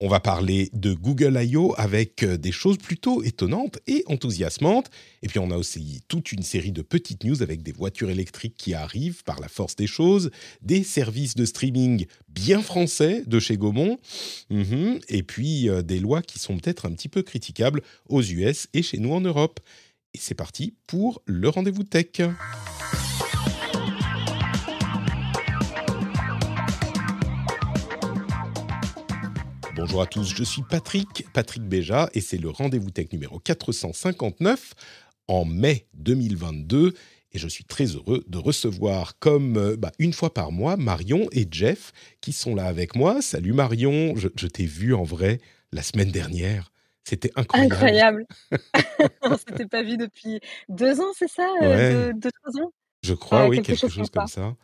On va parler de Google I.O. avec euh, des choses plutôt étonnantes et enthousiasmantes. Et puis on a aussi toute une série de petites news avec des voitures électriques qui arrivent par la force des choses, des services de streaming bien français de chez Gaumont, mhm, et puis euh, des lois qui sont peut-être un petit peu critiquables aux US et chez nous en Europe. Et c'est parti pour le rendez-vous tech. Bonjour à tous, je suis Patrick, Patrick Béja, et c'est le rendez-vous tech numéro 459 en mai 2022. Et je suis très heureux de recevoir, comme euh, bah, une fois par mois, Marion et Jeff qui sont là avec moi. Salut Marion, je, je t'ai vu en vrai la semaine dernière. C'était incroyable. Incroyable. On s'était pas vu depuis deux ans, c'est ça Ouais. euh, Deux, deux, trois ans? Je crois, oui, quelque quelque chose chose comme comme ça. ça.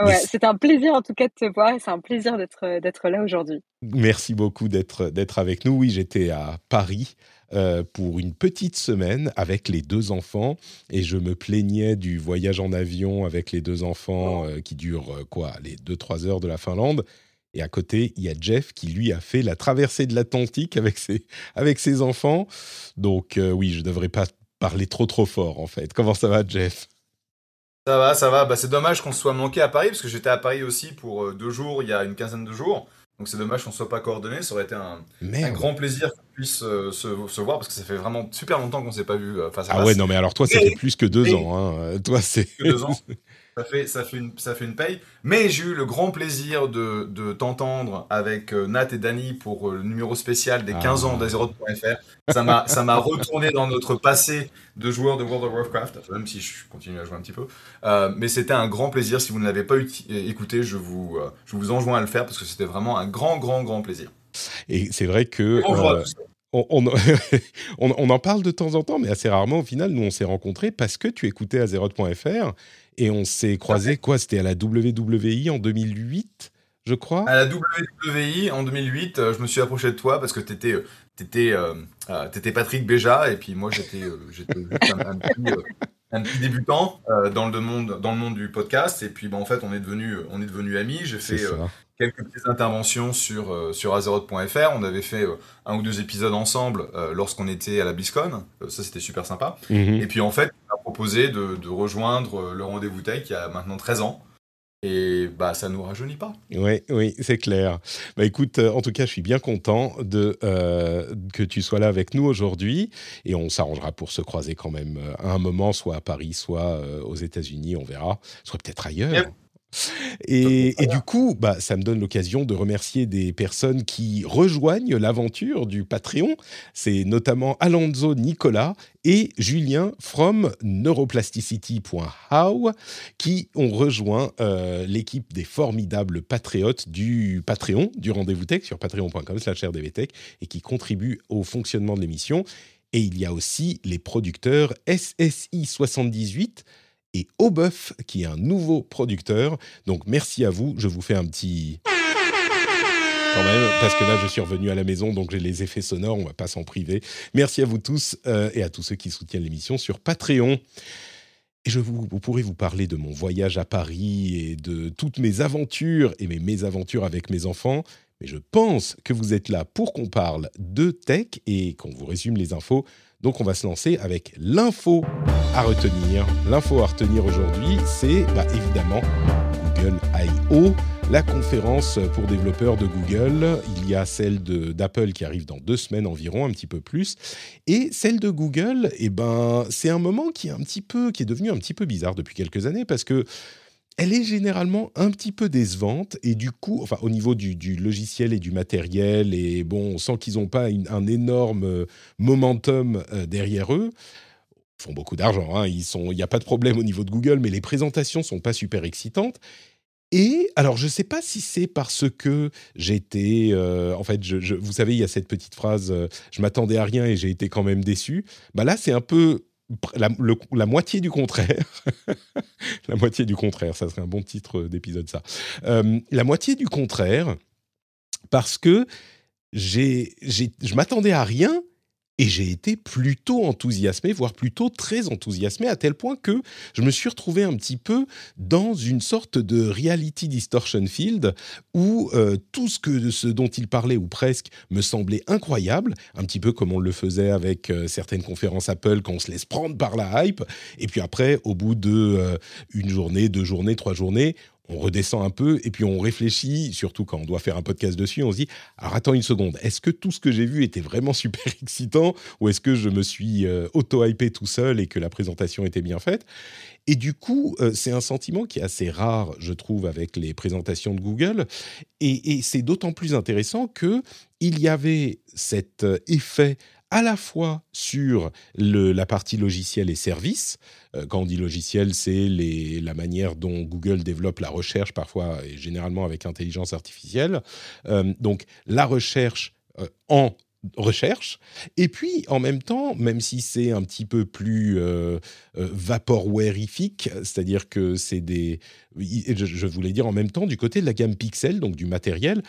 Ouais, c- c'était un plaisir en tout cas de te voir et c'est un plaisir d'être euh, d'être là aujourd'hui. merci beaucoup d'être d'être avec nous. Oui, j'étais à Paris euh, pour une petite semaine avec les deux enfants et je me plaignais du voyage en avion avec les deux enfants euh, qui dure euh, quoi, les deux trois heures de la Finlande. Et à côté, il y a Jeff qui lui a fait la traversée de l'Atlantique avec ses avec ses enfants. Donc oui, je devrais pas parler trop trop fort en fait. Comment ça va, Jeff? Ça va, ça va. Bah, c'est dommage qu'on se soit manqué à Paris, parce que j'étais à Paris aussi pour euh, deux jours, il y a une quinzaine de jours. Donc c'est dommage qu'on ne soit pas coordonnés. Ça aurait été un, grand plaisir qu'on puisse euh, se, se voir, parce que ça fait vraiment super longtemps qu'on ne s'est pas vu euh, face à Ah face. ouais, non mais alors toi, fait plus que deux ans. Hein. Toi, c'est Que deux ans. Ça fait, ça, fait une, ça fait une paye. Mais j'ai eu le grand plaisir de, de t'entendre avec euh, Nat et Dany pour euh, le numéro spécial des 15 Ah. ans d'Azeroth.fr. Ça m'a ça m'a retourné dans notre passé de joueur de World of Warcraft, même si je continue à jouer un petit peu. Euh, mais c'était un grand plaisir. Si vous ne l'avez pas écouté, je vous, euh, je vous enjoins à le faire parce que c'était vraiment un grand, grand, grand plaisir. Et c'est vrai que euh, on, on- on en parle de temps en temps, mais assez rarement au final, nous on s'est rencontrés parce que tu écoutais Azeroth.fr et on s'est croisés, quoi, c'était à la WWE en 2008, je crois À la WWI en 2008, euh, je me suis approché de toi parce que t'étais euh, t'étais euh, euh, t'étais Patrick Béja et puis moi j'étais euh, un, un petit, euh, un petit débutant euh, dans le monde dans le monde du podcast et puis bah, en fait on est devenu on est devenu amis. J'ai fait euh, quelques petites interventions sur euh, sur Azeroth.fr. On avait fait euh, un ou deux épisodes ensemble euh, lorsqu'on était à la BlizzCon. Euh, ça c'était super sympa. Mhm. Et puis en fait, proposé de, de rejoindre euh, le rendez-vous tech il y a maintenant 13 ans. Et bah ça nous rajeunit pas. Oui, oui, c'est clair. Bah écoute, euh, en tout cas, je suis bien content de euh, que tu sois là avec nous aujourd'hui, et on s'arrangera pour se croiser quand même à un moment, soit à Paris, soit euh, aux États-Unis, on verra, soit peut-être ailleurs. Yep. Et, et du coup, bah, ça me donne l'occasion de remercier des personnes qui rejoignent l'aventure du Patreon. C'est notamment Alonso Nicolas et Julien from neuroplasticity.how qui ont rejoint euh, l'équipe des formidables patriotes du Patreon, du Rendez-vous Tech sur patreon.com slash rdvtech et qui contribuent au fonctionnement de l'émission. Et il y a aussi les producteurs SSI78 et Aubeuf, qui est un nouveau producteur. Donc merci à vous. Je vous fais un petit quand même, parce que là, je suis revenu à la maison, donc j'ai les effets sonores, on va pas s'en priver. Merci à vous tous euh, et à tous ceux qui soutiennent l'émission sur Patreon. Et je vous, vous pourrez vous parler de mon voyage à Paris et de toutes mes aventures et mes mésaventures avec mes enfants. Mais je pense que vous êtes là pour qu'on parle de tech et qu'on vous résume les infos. Donc on va se lancer avec l'info à retenir. L'info à retenir aujourd'hui, c'est bah, évidemment Google I.O., la conférence pour développeurs de Google. Il y a celle d'Apple qui arrive dans deux semaines environ, un petit peu plus. Et celle de Google, eh ben, c'est un moment qui est un petit peu, qui est devenu un petit peu bizarre depuis quelques années parce que elle est généralement un petit peu décevante et du coup, enfin au niveau du, logiciel et du matériel, et bon, on sent qu'ils n'ont pas un énorme euh, momentum euh, derrière eux. Ils font beaucoup d'argent, hein, il n'y a pas de problème au niveau de Google, mais les présentations sont pas super excitantes. Et alors, je ne sais pas si c'est parce que j'étais, euh, en fait, vous savez, il y a cette petite phrase, je m'attendais à rien et j'ai été quand même déçu. Bah là, c'est un peu la, la, moitié du contraire. la moitié du contraire, ça serait un bon titre d'épisode, ça. Euh, la moitié du contraire, parce que j'ai, je m'attendais à rien et j'ai été plutôt enthousiasmé, voire plutôt très enthousiasmé, à tel point que je me suis retrouvé un petit peu dans une sorte de reality distortion field où euh, tout ce, que, ce dont il parlait, ou presque, me semblait incroyable, un petit peu comme on le faisait avec euh, certaines conférences Apple quand on se laisse prendre par la hype, et puis après, au bout de euh, une journée, deux journées, trois journées, on redescend un peu et puis on réfléchit, surtout quand on doit faire un podcast dessus, on se dit alors attends une seconde, est-ce que tout ce que j'ai vu était vraiment super excitant ou est-ce que je me suis euh, auto-hypé tout seul et que la présentation était bien faite? Et du coup, euh, c'est un sentiment qui est assez rare, je trouve, avec les présentations de Google et, et c'est d'autant plus intéressant que il y avait cet euh, effet à la fois sur la partie logiciel et service. Euh, quand on dit logiciel, c'est la manière dont Google développe la recherche, parfois et généralement avec intelligence artificielle. Euh, donc la recherche euh, en recherche. Et puis, en même temps, même si c'est un petit peu plus euh, vaporwareifique, c'est-à-dire que c'est des... Je, je, voulais dire en même temps, du côté de la gamme Pixel, donc du matériel,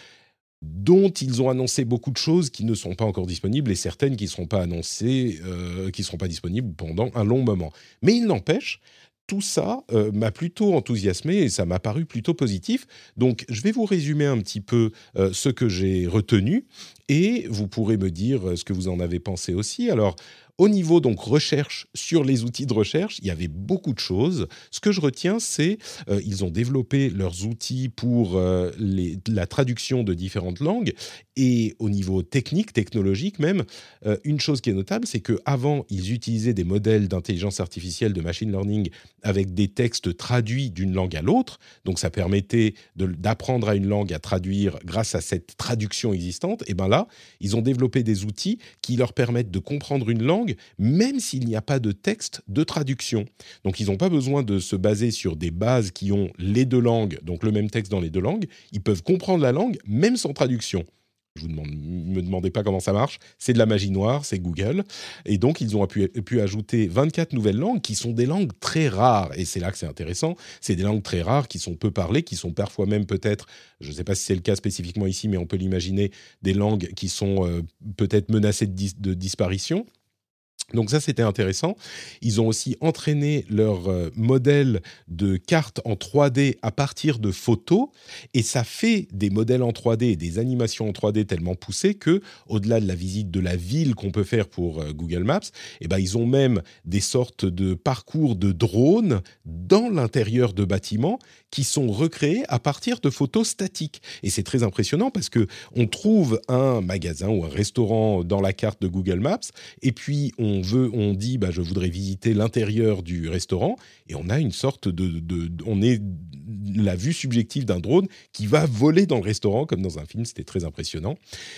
dont ils ont annoncé beaucoup de choses qui ne sont pas encore disponibles et certaines qui ne seront pas annoncées, euh, qui seront pas disponibles pendant un long moment. Mais il n'empêche, tout ça euh, m'a plutôt enthousiasmé et ça m'a paru plutôt positif. Donc je vais vous résumer un petit peu euh, ce que j'ai retenu et vous pourrez me dire ce que vous en avez pensé aussi. Alors au niveau donc recherche sur les outils de recherche, il y avait beaucoup de choses. Ce que je retiens, c'est euh, ils ont développé leurs outils pour euh, la traduction de différentes langues et au niveau technique, technologique même, euh, une chose qui est notable, c'est que avant ils utilisaient des modèles d'intelligence artificielle, de machine learning avec des textes traduits d'une langue à l'autre. Donc ça permettait d'apprendre à une langue à traduire grâce à cette traduction existante. Et ben là, ils ont développé des outils qui leur permettent de comprendre une langue même s'il n'y a pas de texte de traduction. Donc ils n'ont pas besoin de se baser sur des bases qui ont les deux langues, donc le même texte dans les deux langues. Ils peuvent comprendre la langue même sans traduction. Je vous demande, me demandez pas comment ça marche. C'est de la magie noire, c'est Google. Et donc, ils ont pu, pu, ajouter 24 nouvelles langues qui sont des langues très rares. Et c'est là que c'est intéressant. C'est des langues très rares qui sont peu parlées, qui sont parfois même peut-être, je ne sais pas si c'est le cas spécifiquement ici, mais on peut l'imaginer, des langues qui sont euh, peut-être menacées de, de disparition. Donc ça, c'était intéressant. Ils ont aussi entraîné leur euh, modèle de carte en 3D à partir de photos, et ça fait des modèles en 3D et des animations en 3D tellement poussées que, au-delà de la visite de la ville qu'on peut faire pour euh, Google Maps, eh ben, ils ont même des sortes de parcours de drones dans l'intérieur de bâtiments qui sont recréés à partir de photos statiques. Et c'est très impressionnant parce que on trouve un magasin ou un restaurant dans la carte de Google Maps, et puis on veut, on dit, bah, je voudrais visiter l'intérieur du restaurant, et on a une sorte de, on est la vue subjective d'un drone qui va voler dans le restaurant comme dans un film. C'était très impressionnant.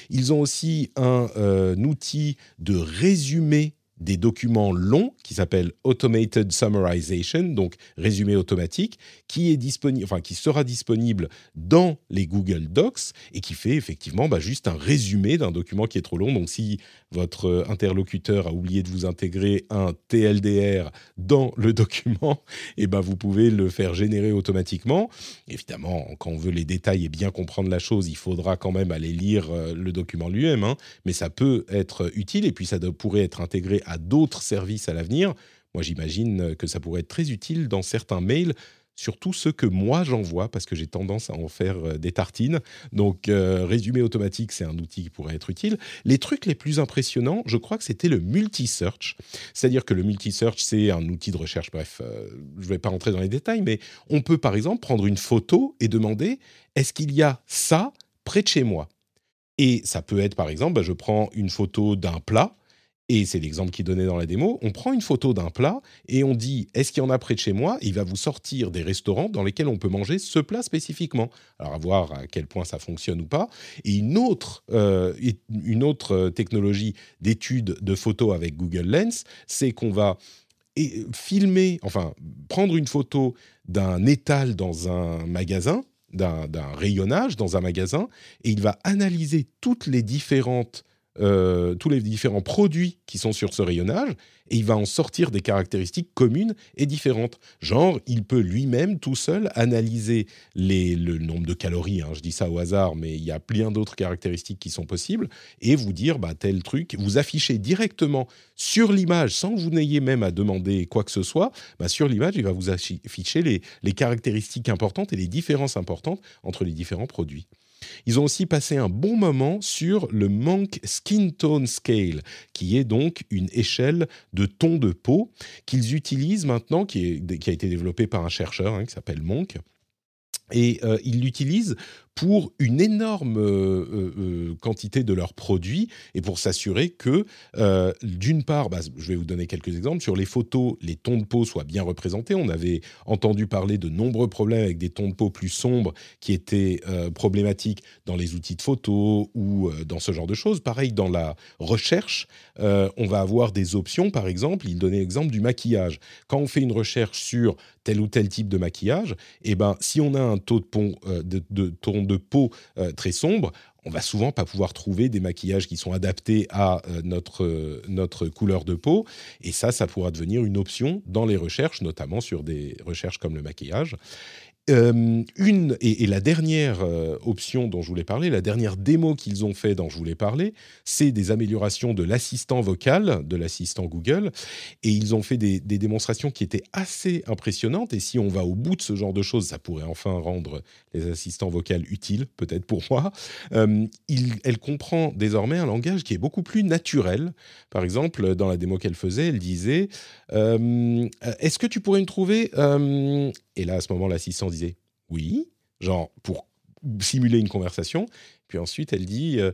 Ils ont aussi un, euh, un outil de résumé des documents longs qui s'appelle Automated Summarization, donc résumé automatique, qui est disponible, enfin qui sera disponible dans les Google Docs et qui fait effectivement bah, juste un résumé d'un document qui est trop long. Donc si votre interlocuteur a oublié de vous intégrer un TLDR dans le document, et eh ben vous pouvez le faire générer automatiquement. Évidemment, quand on veut les détails et bien comprendre la chose, il faudra quand même aller lire euh, le document lui-même, hein, mais ça peut être utile et puis ça pourrait être intégré d'autres services à l'avenir. Moi, j'imagine que ça pourrait être très utile dans certains mails surtout ceux que moi j'envoie, parce que j'ai tendance à en faire euh, des tartines. Donc, euh, résumé automatique, c'est un outil qui pourrait être utile. Les trucs les plus impressionnants, je crois que c'était le multi-search. C'est-à-dire que le multi-search, c'est un outil de recherche, bref, euh, je ne vais pas rentrer dans les détails, mais on peut par exemple prendre une photo et demander, est-ce qu'il y a ça près de chez moi? Et ça peut être, par exemple, bah, je prends une photo d'un plat et c'est l'exemple qu'il donnait dans la démo, on prend une photo d'un plat et on dit est-ce qu'il y en a près de chez moi? Il va vous sortir des restaurants dans lesquels on peut manger ce plat spécifiquement. Alors à voir à quel point ça fonctionne ou pas. Et une autre, euh, une autre euh, technologie d'étude de photos avec Google Lens, c'est qu'on va filmer, enfin prendre une photo d'un étal dans un magasin d'un rayonnage dans un magasin et il va analyser toutes les différentes euh, tous les différents produits qui sont sur ce rayonnage et il va en sortir des caractéristiques communes et différentes. Genre, il peut lui-même tout seul analyser le nombre de calories, hein, je dis ça au hasard, mais il y a plein d'autres caractéristiques qui sont possibles, et vous dire bah, tel truc, vous affichez directement sur l'image sans que vous n'ayez même à demander quoi que ce soit, bah, sur l'image, il va vous afficher les caractéristiques importantes et les différences importantes entre les différents produits. Ils ont aussi passé un bon moment sur le Monk Skin Tone Scale, qui est donc une échelle de ton de peau qu'ils utilisent maintenant, qui, a été développé par un chercheur hein, qui s'appelle Monk. Et euh, ils l'utilisent pour une énorme euh, euh, euh, quantité de leurs produits et pour s'assurer que, d'une part, bah, je vais vous donner quelques exemples, sur les photos, les tons de peau soient bien représentés. On avait entendu parler de nombreux problèmes avec des tons de peau plus sombres qui étaient problématiques dans les outils de photo ou dans ce genre de choses. Pareil, dans la recherche, on va avoir des options, par exemple, il donnait l'exemple du maquillage. Quand on fait une recherche sur tel ou tel type de maquillage, eh ben, si on a un taux de, pont, de, de ton de peau euh, très sombre, on va souvent pas pouvoir trouver des maquillages qui sont adaptés à euh, notre, euh, notre couleur de peau. Et ça, ça pourra devenir une option dans les recherches, notamment sur des recherches comme le maquillage. Euh, une, et, la dernière euh, option dont je voulais parler, la dernière démo qu'ils ont fait dont je voulais parler, c'est des améliorations de l'assistant vocal, de l'assistant Google. Et ils ont fait des, démonstrations qui étaient assez impressionnantes. Et si on va au bout de ce genre de choses, ça pourrait enfin rendre les assistants vocaux utiles, peut-être pour moi. Euh, elle comprend désormais un langage qui est beaucoup plus naturel. Par exemple, dans la démo qu'elle faisait, elle disait Est-ce que tu pourrais me trouver et là, à ce moment, l'assistant disait oui, genre pour simuler une conversation. Puis ensuite, elle dit euh,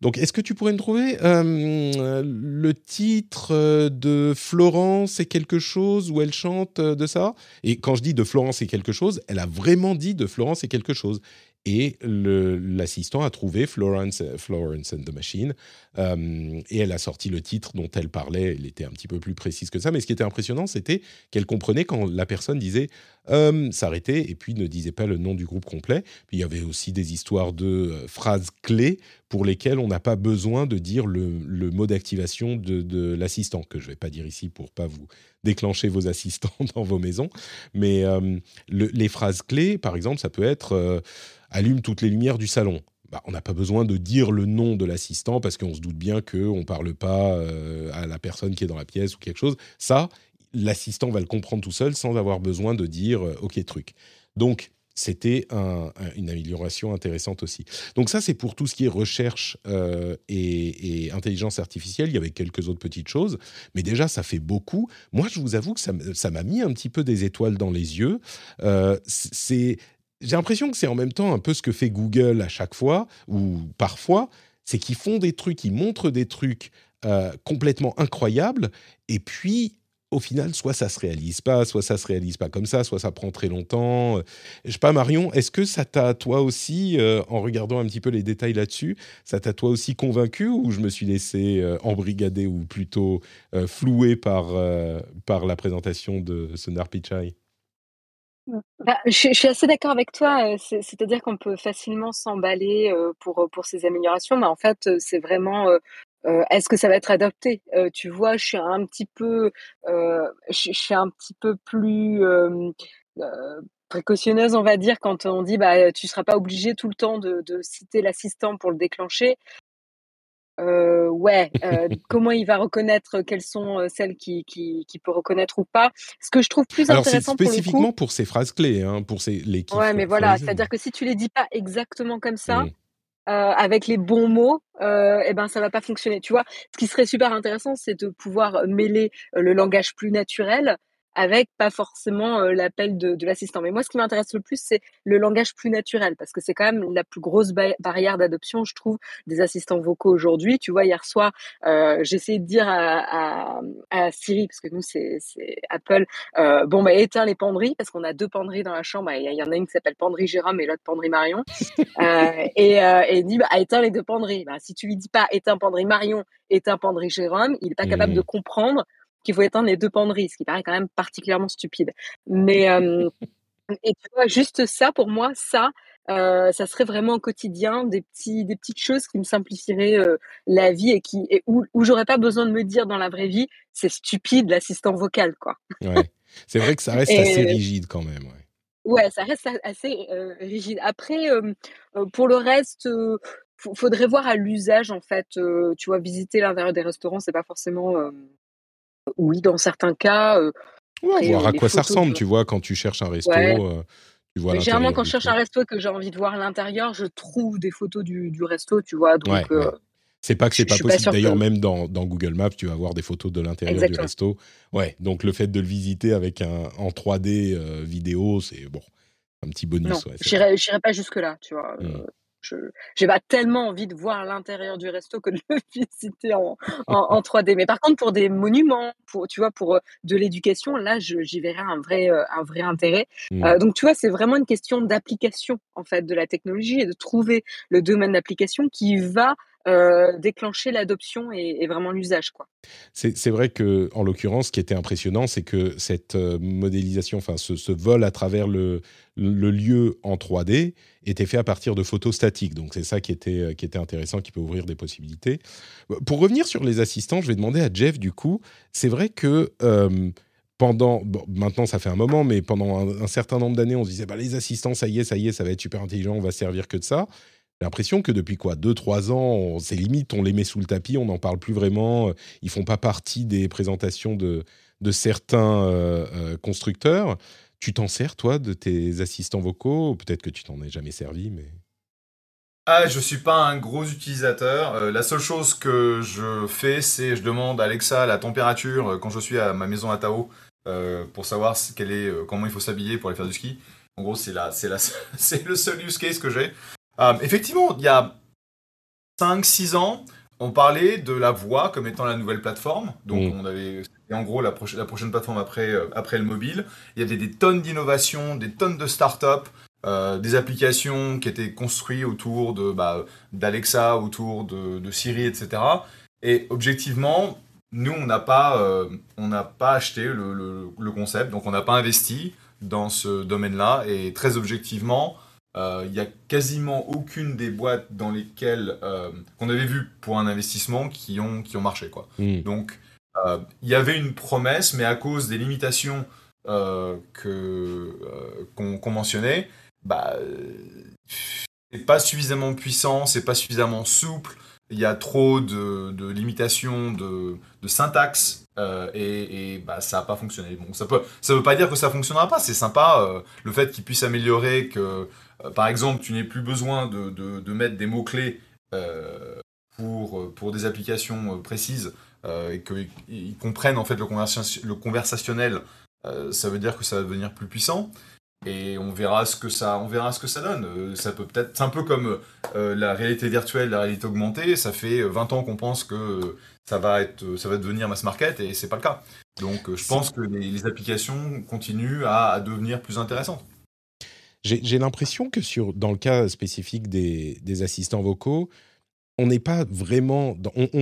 Donc, est-ce que tu pourrais me trouver euh, le titre de Florence et quelque chose où elle chante de ça? Et quand je dis de Florence et quelque chose, elle a vraiment dit de Florence et quelque chose et l'assistant a trouvé Florence, Florence and the Machine euh, et elle a sorti le titre dont elle parlait. Elle était un petit peu plus précise que ça, mais ce qui était impressionnant, c'était qu'elle comprenait quand la personne disait euh, s'arrêter et puis ne disait pas le nom du groupe complet. Puis il y avait aussi des histoires de euh, phrases clés pour lesquelles on n'a pas besoin de dire le, mot d'activation de, l'assistant, que je ne vais pas dire ici pour pas vous déclencher vos assistants dans vos maisons. Mais les phrases clés, par exemple, ça peut être allume toutes les lumières du salon. Bah, on n'a pas besoin de dire le nom de l'assistant parce qu'on se doute bien qu'on ne parle pas euh, à la personne qui est dans la pièce ou quelque chose. Ça, l'assistant va le comprendre tout seul sans avoir besoin de dire euh, OK truc. Donc, c'était une amélioration intéressante aussi. Donc ça, c'est pour tout ce qui est recherche euh, et, intelligence artificielle. Il y avait quelques autres petites choses, mais déjà, ça fait beaucoup. Moi, je vous avoue que ça m'a mis un petit peu des étoiles dans les yeux. c'est j'ai l'impression que c'est en même temps un peu ce que fait Google à chaque fois, ou parfois, c'est qu'ils font des trucs, ils montrent des trucs euh, complètement incroyables, et puis au final, soit ça se réalise pas, soit ça se réalise pas comme ça, soit ça prend très longtemps. Je sais pas, Marion, est-ce que ça t'a toi aussi, euh, en regardant un petit peu les détails là-dessus, ça t'a toi aussi convaincu ou je me suis laissé euh, embrigader ou plutôt floué par, par la présentation de Sundar Pichai? Bah, je suis assez d'accord avec toi, c'est à dire qu'on peut facilement s'emballer, pour, pour ces améliorations, mais en fait, c'est vraiment, est-ce que ça va être adopté? tu vois, je suis un petit peu, je suis un petit peu plus, précautionneuse, on va dire, quand on dit: «Bah, tu seras pas obligé tout le temps de de citer l'assistant pour le déclencher». Euh, ouais, euh, comment il va reconnaître quelles sont euh, celles qui, qui, qui, peut reconnaître ou pas? Ce que je trouve plus Alors intéressant spécifiquement pour, le coup, pour ces phrases clés, hein, pour ces les Ouais, mais voilà, c'est-à-dire que si tu les dis pas exactement comme ça, mmh. avec les bons mots, euh, eh ben ça va pas fonctionner. Tu vois, ce qui serait super intéressant, c'est de pouvoir mêler le langage plus naturel avec pas forcément l'appel de, de l'assistant. Mais moi, ce qui m'intéresse le plus, c'est le langage plus naturel, parce que c'est quand même la plus grosse barrière d'adoption, je trouve, des assistants vocaux aujourd'hui. Tu vois, hier soir, euh, j'ai essayé de dire à, à, à, Siri, parce que nous, c'est Apple, euh, bon, bah, éteins les penderies, parce qu'on a deux penderies dans la chambre. Il y, en a une qui s'appelle Penderie Jérôme et l'autre Penderie Marion. euh, et, euh, et dit, bah, éteins les deux penderies. Bah, si tu lui dis pas éteins Penderie Marion, éteins Penderie Jérôme, il est pas capable de mmh. comprendre qu'il faut éteindre les deux penderies, ce qui paraît quand même particulièrement stupide. Mais euh, et tu vois, juste ça, pour moi, ça, ça serait vraiment au quotidien des petits des petites choses qui me simplifieraient, la vie et qui et où où j'aurais pas besoin de me dire dans la vraie vie: «C'est stupide l'assistant vocal», quoi. Ouais. C'est vrai que ça reste assez rigide quand même, ouais. Ouais, ça reste assez, rigide. Après, pour le reste, faudrait voir à l'usage, en fait, tu vois? Visiter l'intérieur des restaurants, c'est pas forcément, oui, dans certains cas, voir à quoi ça ressemble, tu vois? Quand tu cherches un resto, tu vois généralement, quand je cherche un resto et que j'ai envie de voir l'intérieur, je trouve des photos du du resto, tu vois? Donc c'est pas que c'est pas possible. D'ailleurs, même dans, dans, Google Maps, tu vas voir des photos de l'intérieur du resto. Ouais, donc le fait de le visiter avec un en 3D euh, vidéo, c'est bon, un petit bonus. Non, ouais, j'irai pas jusque là, tu vois. Mmh. Euh, je j'ai pas tellement envie de voir l'intérieur du resto que de le visiter en, en, 3D. Mais par contre, pour des monuments, pour tu vois, pour euh, de l'éducation, là, j'y verrais un vrai un vrai intérêt. Mmh. donc tu vois, c'est vraiment une question d'application en fait de la technologie et de trouver le domaine d'application qui va euh, déclencher l'adoption et, vraiment l'usage. C'est vrai que, en l'occurrence, ce qui était impressionnant, c'est que cette euh, modélisation, enfin ce, vol à travers le, le, lieu en 3D était fait à partir de photos statiques. Donc c'est ça qui était, euh, qui était intéressant, qui peut ouvrir des possibilités. Pour revenir sur les assistants, je vais demander à Jeff, du coup, c'est vrai que... pendant, maintenant ça fait un moment, mais pendant un, certain nombre d'années, on se disait, bah, les assistants, ça y est, ça y est, ça va être super intelligent, on va servir que de ça. J'ai l'impression que depuis quoi 2-3 ans, c'est limite, on les met sous le tapis, on n'en parle plus vraiment. Euh, ils font pas partie des présentations de, de certains euh, euh, constructeurs. Tu t'en sers, toi, de tes assistants vocaux? Peut-être que tu t'en es jamais servi, mais... Ah, je suis pas un gros utilisateur. la seule chose que je fais, c'est je demande à Alexa la température quand je suis à ma maison à Tao pour savoir est, comment il faut s'habiller pour aller faire du ski. En gros, c'est c'est le seul use case que j'ai. Euh, effectivement, il y a 5-6 ans, on parlait de la voix comme étant la nouvelle plateforme. Donc, mm. on avait, en gros la, la, prochaine plateforme après, euh, après le mobile. Il y avait des tonnes d'innovations, des tonnes de startups, euh, des applications qui étaient construites autour de bah, d'Alexa, autour de, Siri, etc. Et objectivement, nous, on n'a pas, on n'a pas acheté le, le concept, donc on n'a pas investi dans ce domaine-là. Et très objectivement, euh, il n'y a quasiment aucune des boîtes dans lesquelles euh, qu'on avait vu pour un investissement qui ont, qui ont marché. Quoi. Hmm. Donc, euh, il y avait une promesse, mais à cause des limitations que, qu'on, mentionnait, bah, c'est pas suffisamment puissant, c'est pas suffisamment souple, il y a trop de, de limitations de, de syntaxe et, et, bah, ça n'a pas fonctionné. Bon, ça ne ça veut pas dire que ça fonctionnera pas, c'est sympa le fait qu'il puisse améliorer, que euh, par exemple, tu n'as plus besoin de, mettre des mots-clés euh, pour, pour des applications euh, précises et qu'ils comprennent en fait le, le conversationnel, ça veut dire que ça va devenir plus puissant et on verra ce que ça, on verra ce que ça donne. ça peut peut-être, c'est un peu comme la réalité virtuelle, la réalité augmentée. Ça fait 20 ans qu'on pense que ça va être, ça va devenir mass market et c'est pas le cas. Donc, je pense que les, applications continuent à devenir plus intéressantes. J'ai l'impression que sur, dans le cas spécifique des, assistants vocaux, on n'est pas vraiment,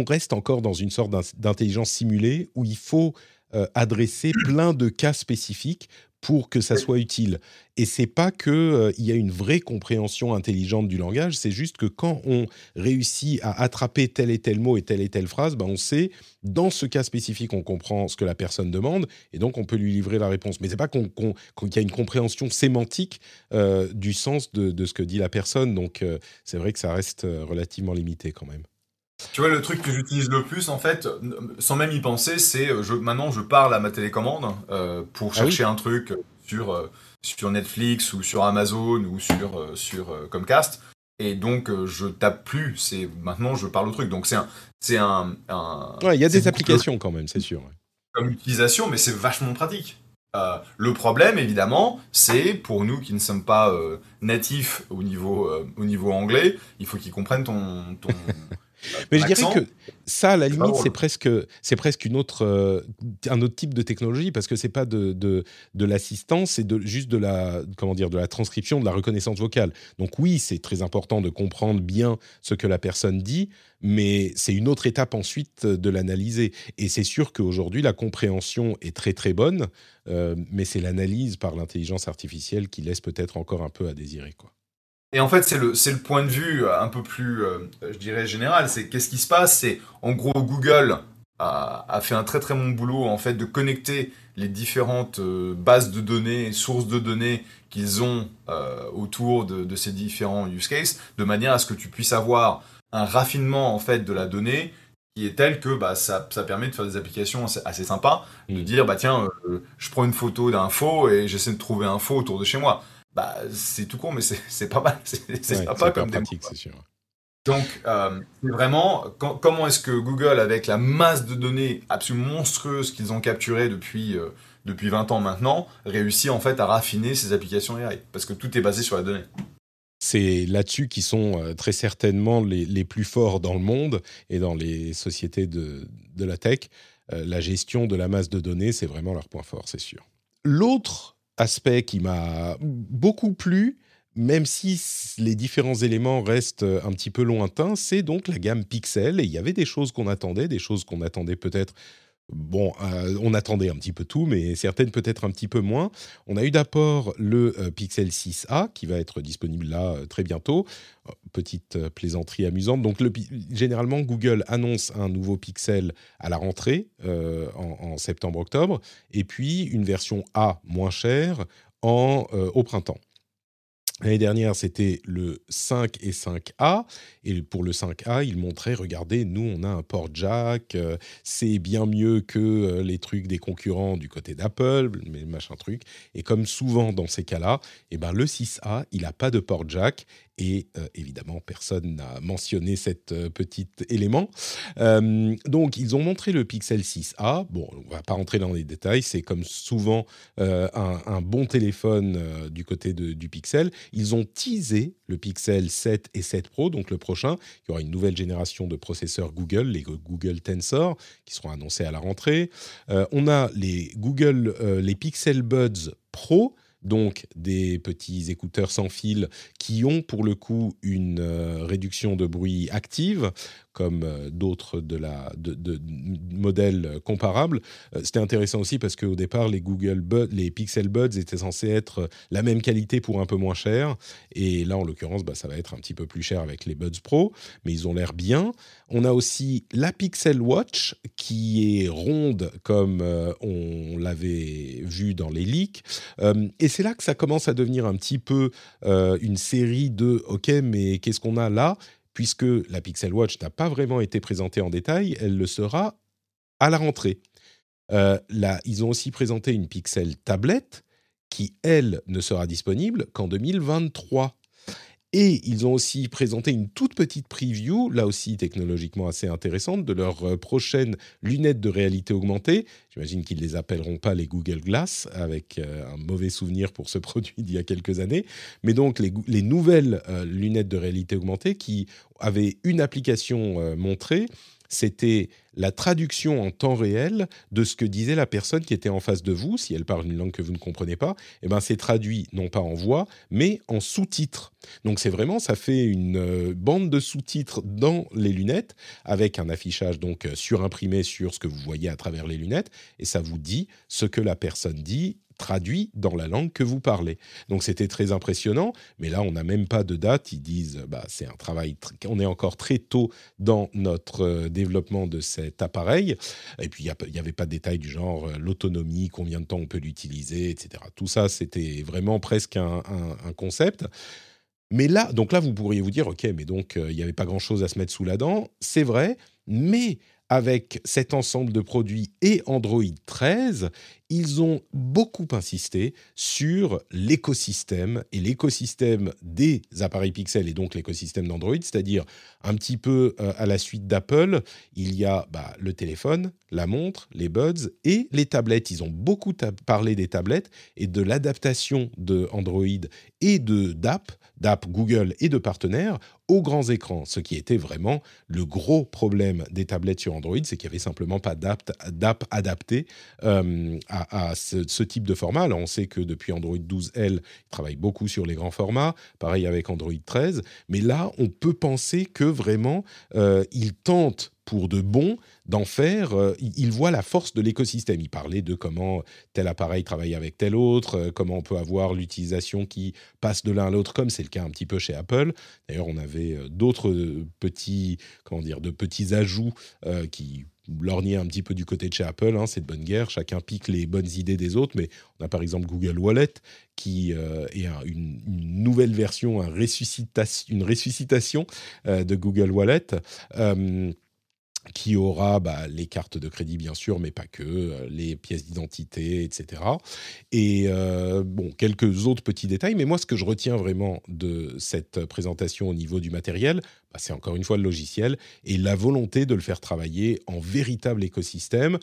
reste encore dans une sorte d'intelligence simulée où il faut euh, adresser plein de cas spécifiques pour que ça soit utile. Et c'est pas que euh, il y a une vraie compréhension intelligente du langage, c'est juste que quand on réussit à attraper tel et tel mot et telle et telle phrase, ben on sait dans ce cas spécifique on comprend ce que la personne demande et donc on peut lui livrer la réponse. Mais c'est pas qu'on qu'il y a une compréhension sémantique euh, du sens de, de, ce que dit la personne. Donc euh, c'est vrai que ça reste relativement limité quand même. Tu vois, le truc que j'utilise le plus, en fait, sans même y penser, c'est je, maintenant je parle à ma télécommande euh, pour ah chercher un truc sur, euh, sur Netflix ou sur Amazon ou sur, euh, sur Comcast. Et donc, je tape plus, c'est maintenant je parle au truc. Donc, c'est un. C'est un, ouais, il y a des applications quand même, c'est sûr. Comme utilisation, mais c'est vachement pratique. le problème, évidemment, c'est pour nous qui ne sommes pas natifs au niveau, au niveau anglais, il faut qu'ils comprennent ton, ton, Mais je dirais que ça, à la limite, c'est presque, c'est presque une autre, euh, un autre type de technologie parce que c'est pas de, de, de l'assistance, c'est de, juste de la, comment dire, de la transcription, de la reconnaissance vocale. Donc oui, c'est très important de comprendre bien ce que la personne dit, mais c'est une autre étape ensuite de l'analyser. Et c'est sûr qu'aujourd'hui, la compréhension est très très bonne, euh, mais c'est l'analyse par l'intelligence artificielle qui laisse peut-être encore un peu à désirer, quoi. Et en fait, c'est le, le point de vue un peu plus, je dirais, général. C'est qu'est-ce qui se passe? C'est en gros, Google a, a, fait un très très bon boulot en fait de connecter les différentes bases de données, sources de données qu'ils ont autour de, de, ces différents use cases, de manière à ce que tu puisses avoir un raffinement en fait de la donnée qui est tel que bah, ça, ça, permet de faire des applications assez, sympas, de mm. dire bah tiens, euh, je prends une photo d'un faux et j'essaie de trouver un faux autour de chez moi. Bah c'est tout con, mais c'est pas mal, c'est sympa comme pratique, c'est sûr. Donc euh, vraiment comment est-ce que Google, avec la masse de données absolument monstrueuse qu'ils ont capturées depuis euh, depuis 20 ans maintenant, réussit en fait à raffiner ses applications AI parce que tout est basé sur la donnée c'est là-dessus qu'ils sont euh, très certainement les, plus forts dans le monde et dans les sociétés de, la tech. La gestion de la masse de données, c'est vraiment leur point fort, c'est sûr. L'autre aspect qui m'a beaucoup plu, même si les différents éléments restent un petit peu lointains, c'est donc la gamme Pixel. Et il y avait des choses qu'on attendait, des choses qu'on attendait peut-être Bon, euh, on attendait un petit peu tout, mais certaines peut-être un petit peu moins. On a eu d'abord le euh, Pixel 6a qui va être disponible là euh, très bientôt. petite plaisanterie amusante. Donc, généralement, Google annonce un nouveau Pixel à la rentrée en, septembre-octobre, et puis une version A moins chère en, au printemps. L'année dernière, c'était le 5 et 5A. Et pour le 5A, il montrait, regardez, nous, on a un port jack, euh, c'est bien mieux que euh, les trucs des concurrents du côté d'Apple, mais machin truc. Et comme souvent dans ces cas-là, eh ben, le 6A, il n'a pas de port jack et euh, évidemment, personne n'a mentionné cet euh, petit élément. Euh, donc, ils ont montré le Pixel 6a. Bon, on va pas rentrer dans les détails. C'est comme souvent un, bon téléphone du côté du Pixel. Ils ont teasé le Pixel 7 et 7 Pro, donc le prochain. Il y aura une nouvelle génération de processeurs Google, les Google Tensor, qui seront annoncés à la rentrée. on a les Google, les Pixel Buds Pro donc des petits écouteurs sans fil qui ont pour le coup une euh, réduction de bruit active comme euh, d'autres de la de, modèles comparables. Euh, c'était intéressant aussi parce qu'au départ les Google Buds, les Pixel Buds étaient censés être la même qualité pour un peu moins cher et là en l'occurrence bah, ça va être un petit peu plus cher avec les Buds Pro, mais ils ont l'air bien. On a aussi la Pixel Watch qui est ronde comme euh, on l'avait vu dans les leaks et c'est là que ça commence à devenir un petit peu une série de ok mais qu'est-ce qu'on a là? Puisque la Pixel Watch n'a pas vraiment été présentée en détail, elle le sera à la rentrée. Euh, là, ils ont aussi présenté une Pixel tablette qui, elle, ne sera disponible qu'en 2023. Et ils ont aussi présenté une toute petite preview, là aussi technologiquement assez intéressante, de leurs euh, prochaines lunettes de réalité augmentée. J'imagine qu'ils ne les appelleront pas les Google Glass, avec euh, un mauvais souvenir pour ce produit d'il y a quelques années. Mais donc les, nouvelles euh, lunettes de réalité augmentée qui avaient une application montrée c'était la traduction en temps réel de ce que disait la personne qui était en face de vous. Si elle parle une langue que vous ne comprenez pas, eh ben c'est traduit non pas en voix, mais en sous-titres. Donc c'est vraiment, ça fait une euh, bande de sous-titres dans les lunettes avec un affichage donc euh, surimprimé sur ce que vous voyez à travers les lunettes et ça vous dit ce que la personne dit traduit dans la langue que vous parlez. Donc c'était très impressionnant, mais là on n'a même pas de date. Ils disent bah c'est un travail, on est encore très tôt dans notre euh, développement de cet appareil. Et puis il n'y avait pas de détails du genre euh, l'autonomie, combien de temps on peut l'utiliser, etc. Tout ça c'était vraiment presque un, concept. Mais là, donc là, vous pourriez vous dire, ok, mais donc euh, il n'y avait pas grand-chose à se mettre sous la dent. C'est vrai, mais avec cet ensemble de produits et Android 13, ils ont beaucoup insisté sur l'écosystème et l'écosystème des appareils Pixel et donc l'écosystème d'Android, c'est-à-dire un petit peu euh, à la suite d'Apple, il y a bah, le téléphone, la montre, les buds et les tablettes. Ils ont beaucoup parlé des tablettes et de l'adaptation de Android et de d'app, d'app Google et de partenaires aux grands écrans, ce qui était vraiment le gros problème des tablettes sur Android, c'est qu'il n'y avait simplement pas d'app adaptée euh, à, ce, type de format. On sait que depuis Android 12L, ils travaillent beaucoup sur les grands formats, pareil avec Android 13, mais là on peut penser que vraiment euh, ils tentent pour de bon d'en faire. Euh, il voit la force de l'écosystème. Il parlait de comment tel appareil travaille avec tel autre, euh, comment on peut avoir l'utilisation qui passe de l'un à l'autre, comme c'est le cas un petit peu chez Apple. D'ailleurs, on avait euh, d'autres petits, comment dire, de petits ajouts qui lorgnaient un petit peu du côté de chez Apple, hein, c'est de bonne guerre, chacun pique les bonnes idées des autres, mais on a par exemple Google Wallet qui est une, nouvelle version, un une ressuscitation de Google Wallet qui aura bah, les cartes de crédit bien sûr, mais pas que, euh, les pièces d'identité, etc. Et euh, bon, quelques autres petits détails, mais moi ce que je retiens vraiment de cette présentation au niveau du matériel, bah, c'est encore une fois le logiciel et la volonté de le faire travailler en véritable écosystème.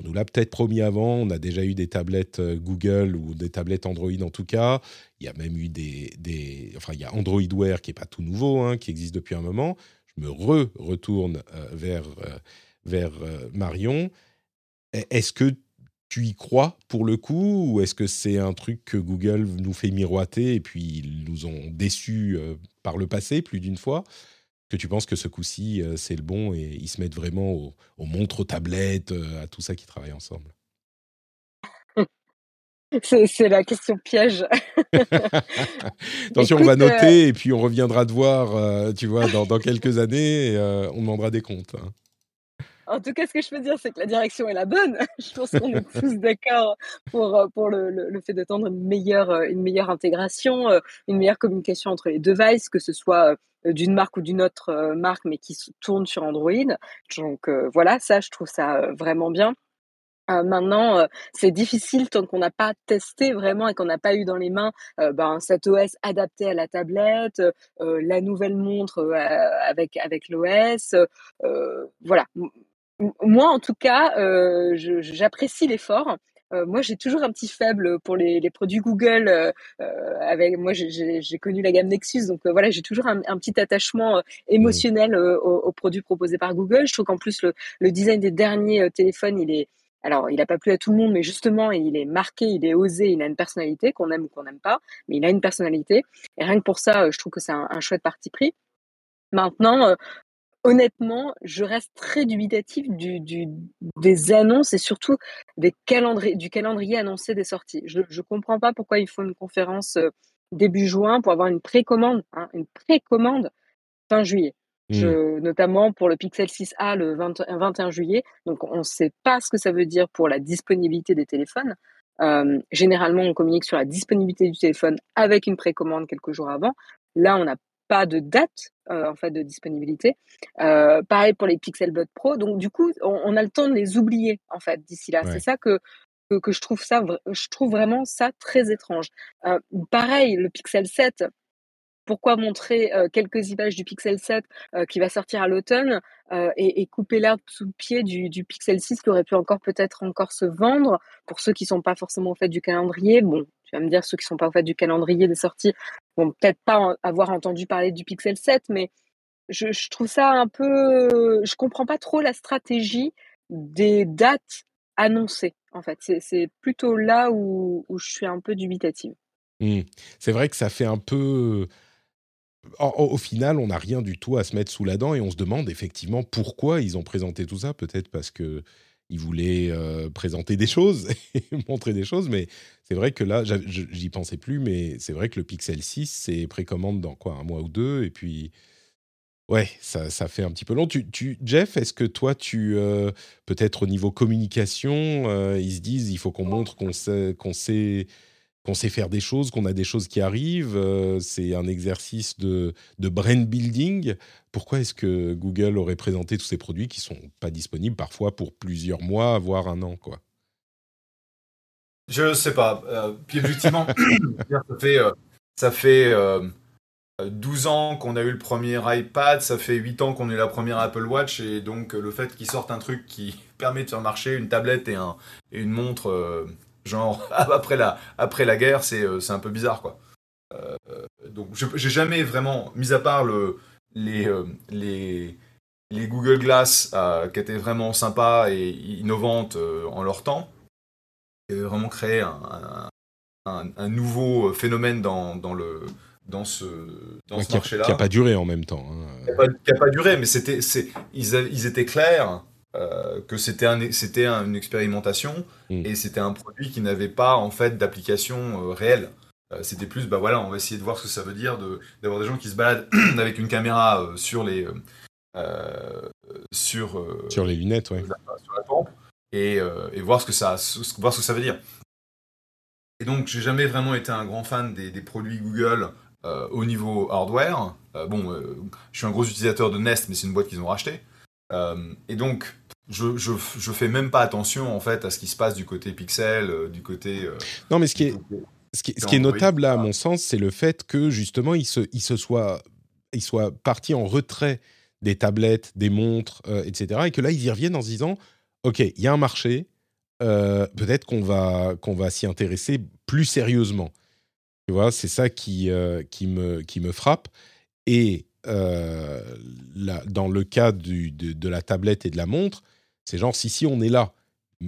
On nous l'a peut-être promis avant, on a déjà eu des tablettes euh, Google ou des tablettes Android en tout cas. Il y a même eu des, enfin il y a Android Wear qui est pas tout nouveau, hein, qui existe depuis un moment je me re-retourne euh, vers, euh, vers euh, Marion. E-, est-ce que tu y crois pour le coup ou est-ce que c'est un truc que Google nous fait miroiter et puis ils nous ont déçus par le passé plus d'une fois? Que tu penses que ce coup-ci c'est le bon et ils se mettent vraiment aux, aux montres, aux tablettes, à tout ça qui travaille ensemble? C'est la question piège. Attention, on va noter euh, et puis on reviendra te voir, euh, tu vois, dans, quelques années, et, euh, on demandera des comptes. Hein. En tout cas, ce que je peux dire, c'est que la direction est la bonne. je pense qu'on est tous d'accord pour, pour le, le, fait d'attendre une meilleure, une meilleure intégration, une meilleure communication entre les devices, que ce soit d'une marque ou d'une autre marque, mais qui tourne sur Android. Donc voilà, ça, je trouve ça vraiment bien. Euh, maintenant, euh, c'est difficile tant qu'on n'a pas testé vraiment et qu'on n'a pas eu dans les mains euh, ben, cet OS adapté à la tablette, la nouvelle montre avec avec l'OS. voilà. moi, en tout cas, j'apprécie l'effort. moi, j'ai toujours un petit faible pour les, les produits Google. avec moi, j'ai connu la gamme Nexus, donc voilà, j'ai toujours un, un, petit attachement émotionnel aux, produits proposés par Google. Je trouve qu'en plus le, le, design des derniers téléphones, il est alors, il n'a pas plu à tout le monde, mais justement, il est marqué, il est osé, il a une personnalité, qu'on aime ou qu'on n'aime pas, mais il a une personnalité. Et rien que pour ça, je trouve que c'est un, chouette parti pris. Maintenant, euh, honnêtement, je reste très dubitatif du, des annonces et surtout des calendriers, du calendrier annoncé des sorties. Je ne comprends pas pourquoi il faut une conférence euh, début juin pour avoir une précommande, hein, une précommande fin juillet. Mmh. notamment pour le Pixel 6a le 21 juillet. Donc, on ne sait pas ce que ça veut dire pour la disponibilité des téléphones. généralement, on communique sur la disponibilité du téléphone avec une précommande quelques jours avant. Là, on n'a pas de date en fait de disponibilité. pareil pour les Pixel Bud Pro. Donc, du coup, on, a le temps de les oublier en fait d'ici là. C'est ça que, que, je trouve ça, je trouve vraiment ça très étrange. pareil, le Pixel 7 pourquoi montrer quelques images du Pixel 7 qui va sortir à l'automne et, couper l'herbe sous le pied du, Pixel 6 qui aurait pu encore peut-être encore se vendre pour ceux qui sont pas forcément au fait du calendrier. Bon, tu vas me dire ceux qui sont pas au fait du calendrier des sorties vont peut-être pas avoir entendu parler du Pixel 7, mais je, trouve ça un peu, je comprends pas trop la stratégie des dates annoncées. En fait, c'est plutôt là où, je suis un peu dubitative. Mmh. C'est vrai que ça fait un peu au, final, on n'a rien du tout à se mettre sous la dent et on se demande effectivement pourquoi ils ont présenté tout ça. Peut-être parce que ils voulaient euh, présenter des choses et montrer des choses, mais c'est vrai que là, j'y pensais plus, mais c'est vrai que le Pixel 6, c'est précommande dans quoi, un mois ou deux, et puis ouais, ça, fait un petit peu long. Tu Jeff, est-ce que toi, tu euh, peut-être au niveau communication, euh, ils se disent, il faut qu'on montre qu'on sait, qu'on sait qu'on sait faire des choses, qu'on a des choses qui arrivent. Euh, c'est un exercice de, de brand building. Pourquoi est-ce que Google aurait présenté tous ces produits qui sont pas disponibles parfois pour plusieurs mois, voire un an, quoi? Je sais pas. Euh, puis effectivement, ça fait, euh, ça fait 12 ans qu'on a eu le premier iPad, ça fait 8 ans qu'on a eu la première Apple Watch, et donc le fait qu'ils sortent un truc qui permet de faire marcher une tablette et, un, et une montre Genre, après la, après la guerre, c'est euh, un peu bizarre, quoi. Euh, donc, j'ai jamais vraiment, mis à part le, les, euh, les, les Google Glass qui étaient vraiment sympas et innovantes en leur temps, qui avaient vraiment créé un, un, nouveau phénomène dans, dans, le, dans ce, dans ce marché-là. Qui n'a pas duré en même temps. Hein. Qui n'a pas, duré, mais c'était, ils, ils, étaient clairs euh, que c'était un, c'était une expérimentation mm. et c'était un produit qui n'avait pas en fait d'application euh, réelle. Euh, c'était plus, bah voilà, on va essayer de voir ce que ça veut dire de, d'avoir des gens qui se baladent avec une caméra sur les sur sur les lunettes, ouais. sur la pompe et, et, voir ce que ça voir ce que ça veut dire. Et donc, j'ai jamais vraiment été un grand fan des, des produits Google au niveau hardware. bon, je suis un gros utilisateur de Nest, mais c'est une boîte qu'ils ont racheté. et donc, je, je, je, fais même pas attention en fait à ce qui se passe du côté pixel, euh, du côté. Euh, non, mais ce qui est, ce qui, ce qui est notable là, à mon sens, c'est le fait que justement, il se, il se soit, il soit parti en retrait des tablettes, des montres, euh, etc. Et que là, ils y reviennent en se disant, ok, il y a un marché, peut-être qu'on va, qu'on va s'y intéresser plus sérieusement. Tu vois, c'est ça qui, qui, me, qui me frappe. Et dans le cas du, de, de, la tablette et de la montre, c'est genre, si, si, on est là.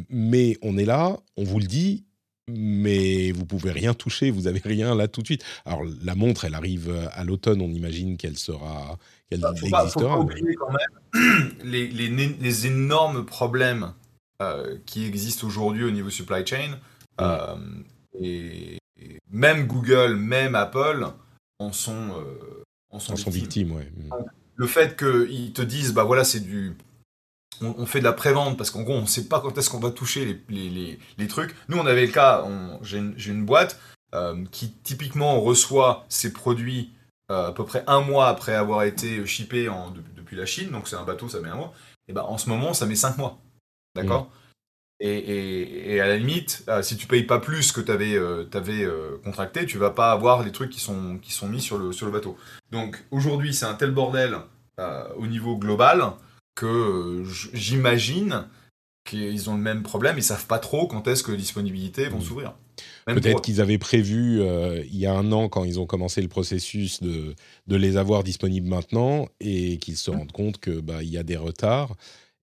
Mais on est là, on vous le dit, mais vous pouvez rien toucher, vous avez rien là tout de suite. Alors la montre, elle arrive euh, à l'automne, on imagine qu'elle sera, qu'elle bah, existera. Faut pas oublier quand même les, les, les énormes problèmes euh, qui existent aujourd'hui au niveau supply chain. Euh, et, même Google, même Apple en sont, en sont, victimes. ouais. Le fait qu'ils te disent, bah voilà, c'est du on, fait de la prévente parce qu'en gros, on ne sait pas quand est-ce qu'on va toucher les, trucs. Nous, on avait le cas, j'ai une, boîte euh, qui typiquement reçoit ses produits euh, à peu près un mois après avoir été shippé depuis la Chine, donc c'est un bateau, ça met un mois. Et ben en ce moment, ça met cinq mois. D'accord? Mmh. et, à la limite, euh, si tu payes pas plus que tu avais, avais contracté, tu vas pas avoir les trucs qui sont, qui sont mis sur le, sur le bateau. Donc aujourd'hui, c'est un tel bordel au niveau global que euh, j'imagine qu'ils ont le même problème, ils savent pas trop quand est-ce que les disponibilités vont hmm. s'ouvrir. Peut-être qu'ils avaient prévu euh, il y a un an quand ils ont commencé le processus de, de les avoir disponibles maintenant et qu'ils se hmm. rendent compte que bah il y a des retards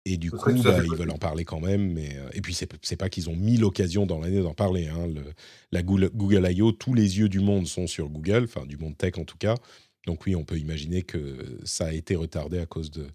et du coup bah, ils veulent en parler quand même. Mais euh, et puis c'est pas qu'ils ont mis l'occasion dans l'année d'en parler. Hein, le, la Google, Google I.O. tous les yeux du monde sont sur Google, enfin du monde tech en tout cas. Donc oui, on peut imaginer que ça a été retardé à cause de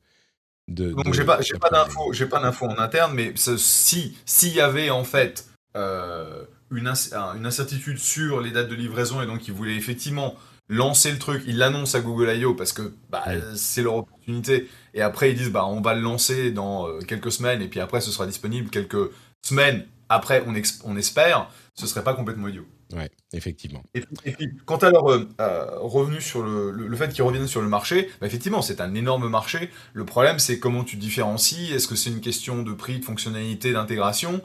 donc j'ai pas, j'ai pas d'infos, j'ai pas d'infos en interne, mais si s'il y avait en fait euh, une, une incertitude sur les dates de livraison et donc ils voulaient effectivement lancer le truc, ils l'annoncent à Google I.O. parce que bah, c'est leur opportunité, et après ils disent bah on va le lancer dans euh, quelques semaines et puis après ce sera disponible quelques semaines après on, on espère, ce serait pas complètement idiot. Ouais, effectivement. Et, puis, quant à leur euh, revenu sur le, le, fait qu'ils reviennent sur le marché, bah, effectivement, c'est un énorme marché. Le problème, c'est comment tu différencies. Est-ce que c'est une question de prix, de fonctionnalité, d'intégration?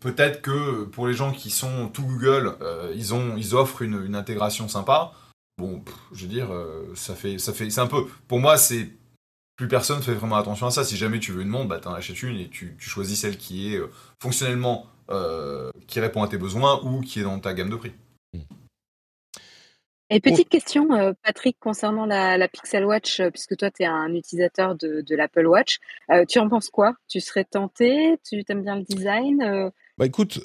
Peut-être que pour les gens qui sont tout Google, euh, ils, ont, ils offrent une, une intégration sympa. Bon, je veux dire, euh, ça fait, ça fait, c'est un peu. Pour moi, c'est plus personne fait vraiment attention à ça. Si jamais tu veux une montre, bah, en achètes une et tu, tu choisis celle qui est fonctionnellement euh, qui répond à tes besoins ou qui est dans ta gamme de prix. Et petite question, euh, Patrick, concernant la, Pixel Watch, euh, puisque toi, tu es un utilisateur de, l'Apple Watch, tu en penses quoi? Tu serais tenté? Tu aimes bien le design bah écoute,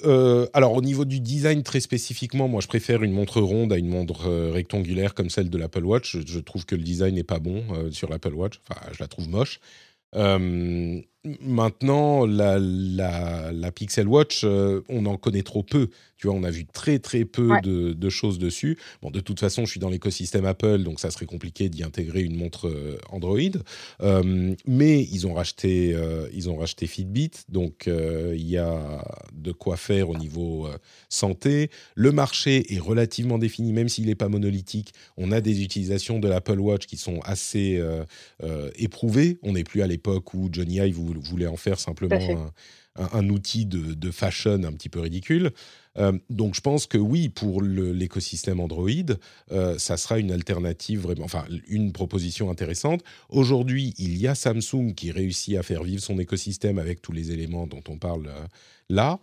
alors au niveau du design très spécifiquement, moi je préfère une montre ronde à une montre rectangulaire comme celle de l'Apple Watch. Je, je, trouve que le design n'est pas bon sur l'Apple Watch. Enfin, je la trouve moche. Maintenant, la, la, Pixel Watch, euh, on en connaît trop peu. Tu vois, on a vu très très peu de, choses dessus. Bon, de toute façon, je suis dans l'écosystème Apple, donc ça serait compliqué d'y intégrer une montre euh, Android. Euh, mais ils ont racheté, ils ont racheté Fitbit, donc il y a de quoi faire au niveau santé. Le marché est relativement défini, même s'il n'est pas monolithique. On a des utilisations de l'Apple Watch qui sont assez éprouvées. On n'est plus à l'époque où Johnny Ive vous voulait en faire simplement un, outil de, fashion un petit peu ridicule. Euh, donc je pense que oui, pour l'écosystème Android, euh, ça sera une alternative vraiment, enfin une proposition intéressante. Aujourd'hui, il y a Samsung qui réussit à faire vivre son écosystème avec tous les éléments dont on parle euh, là.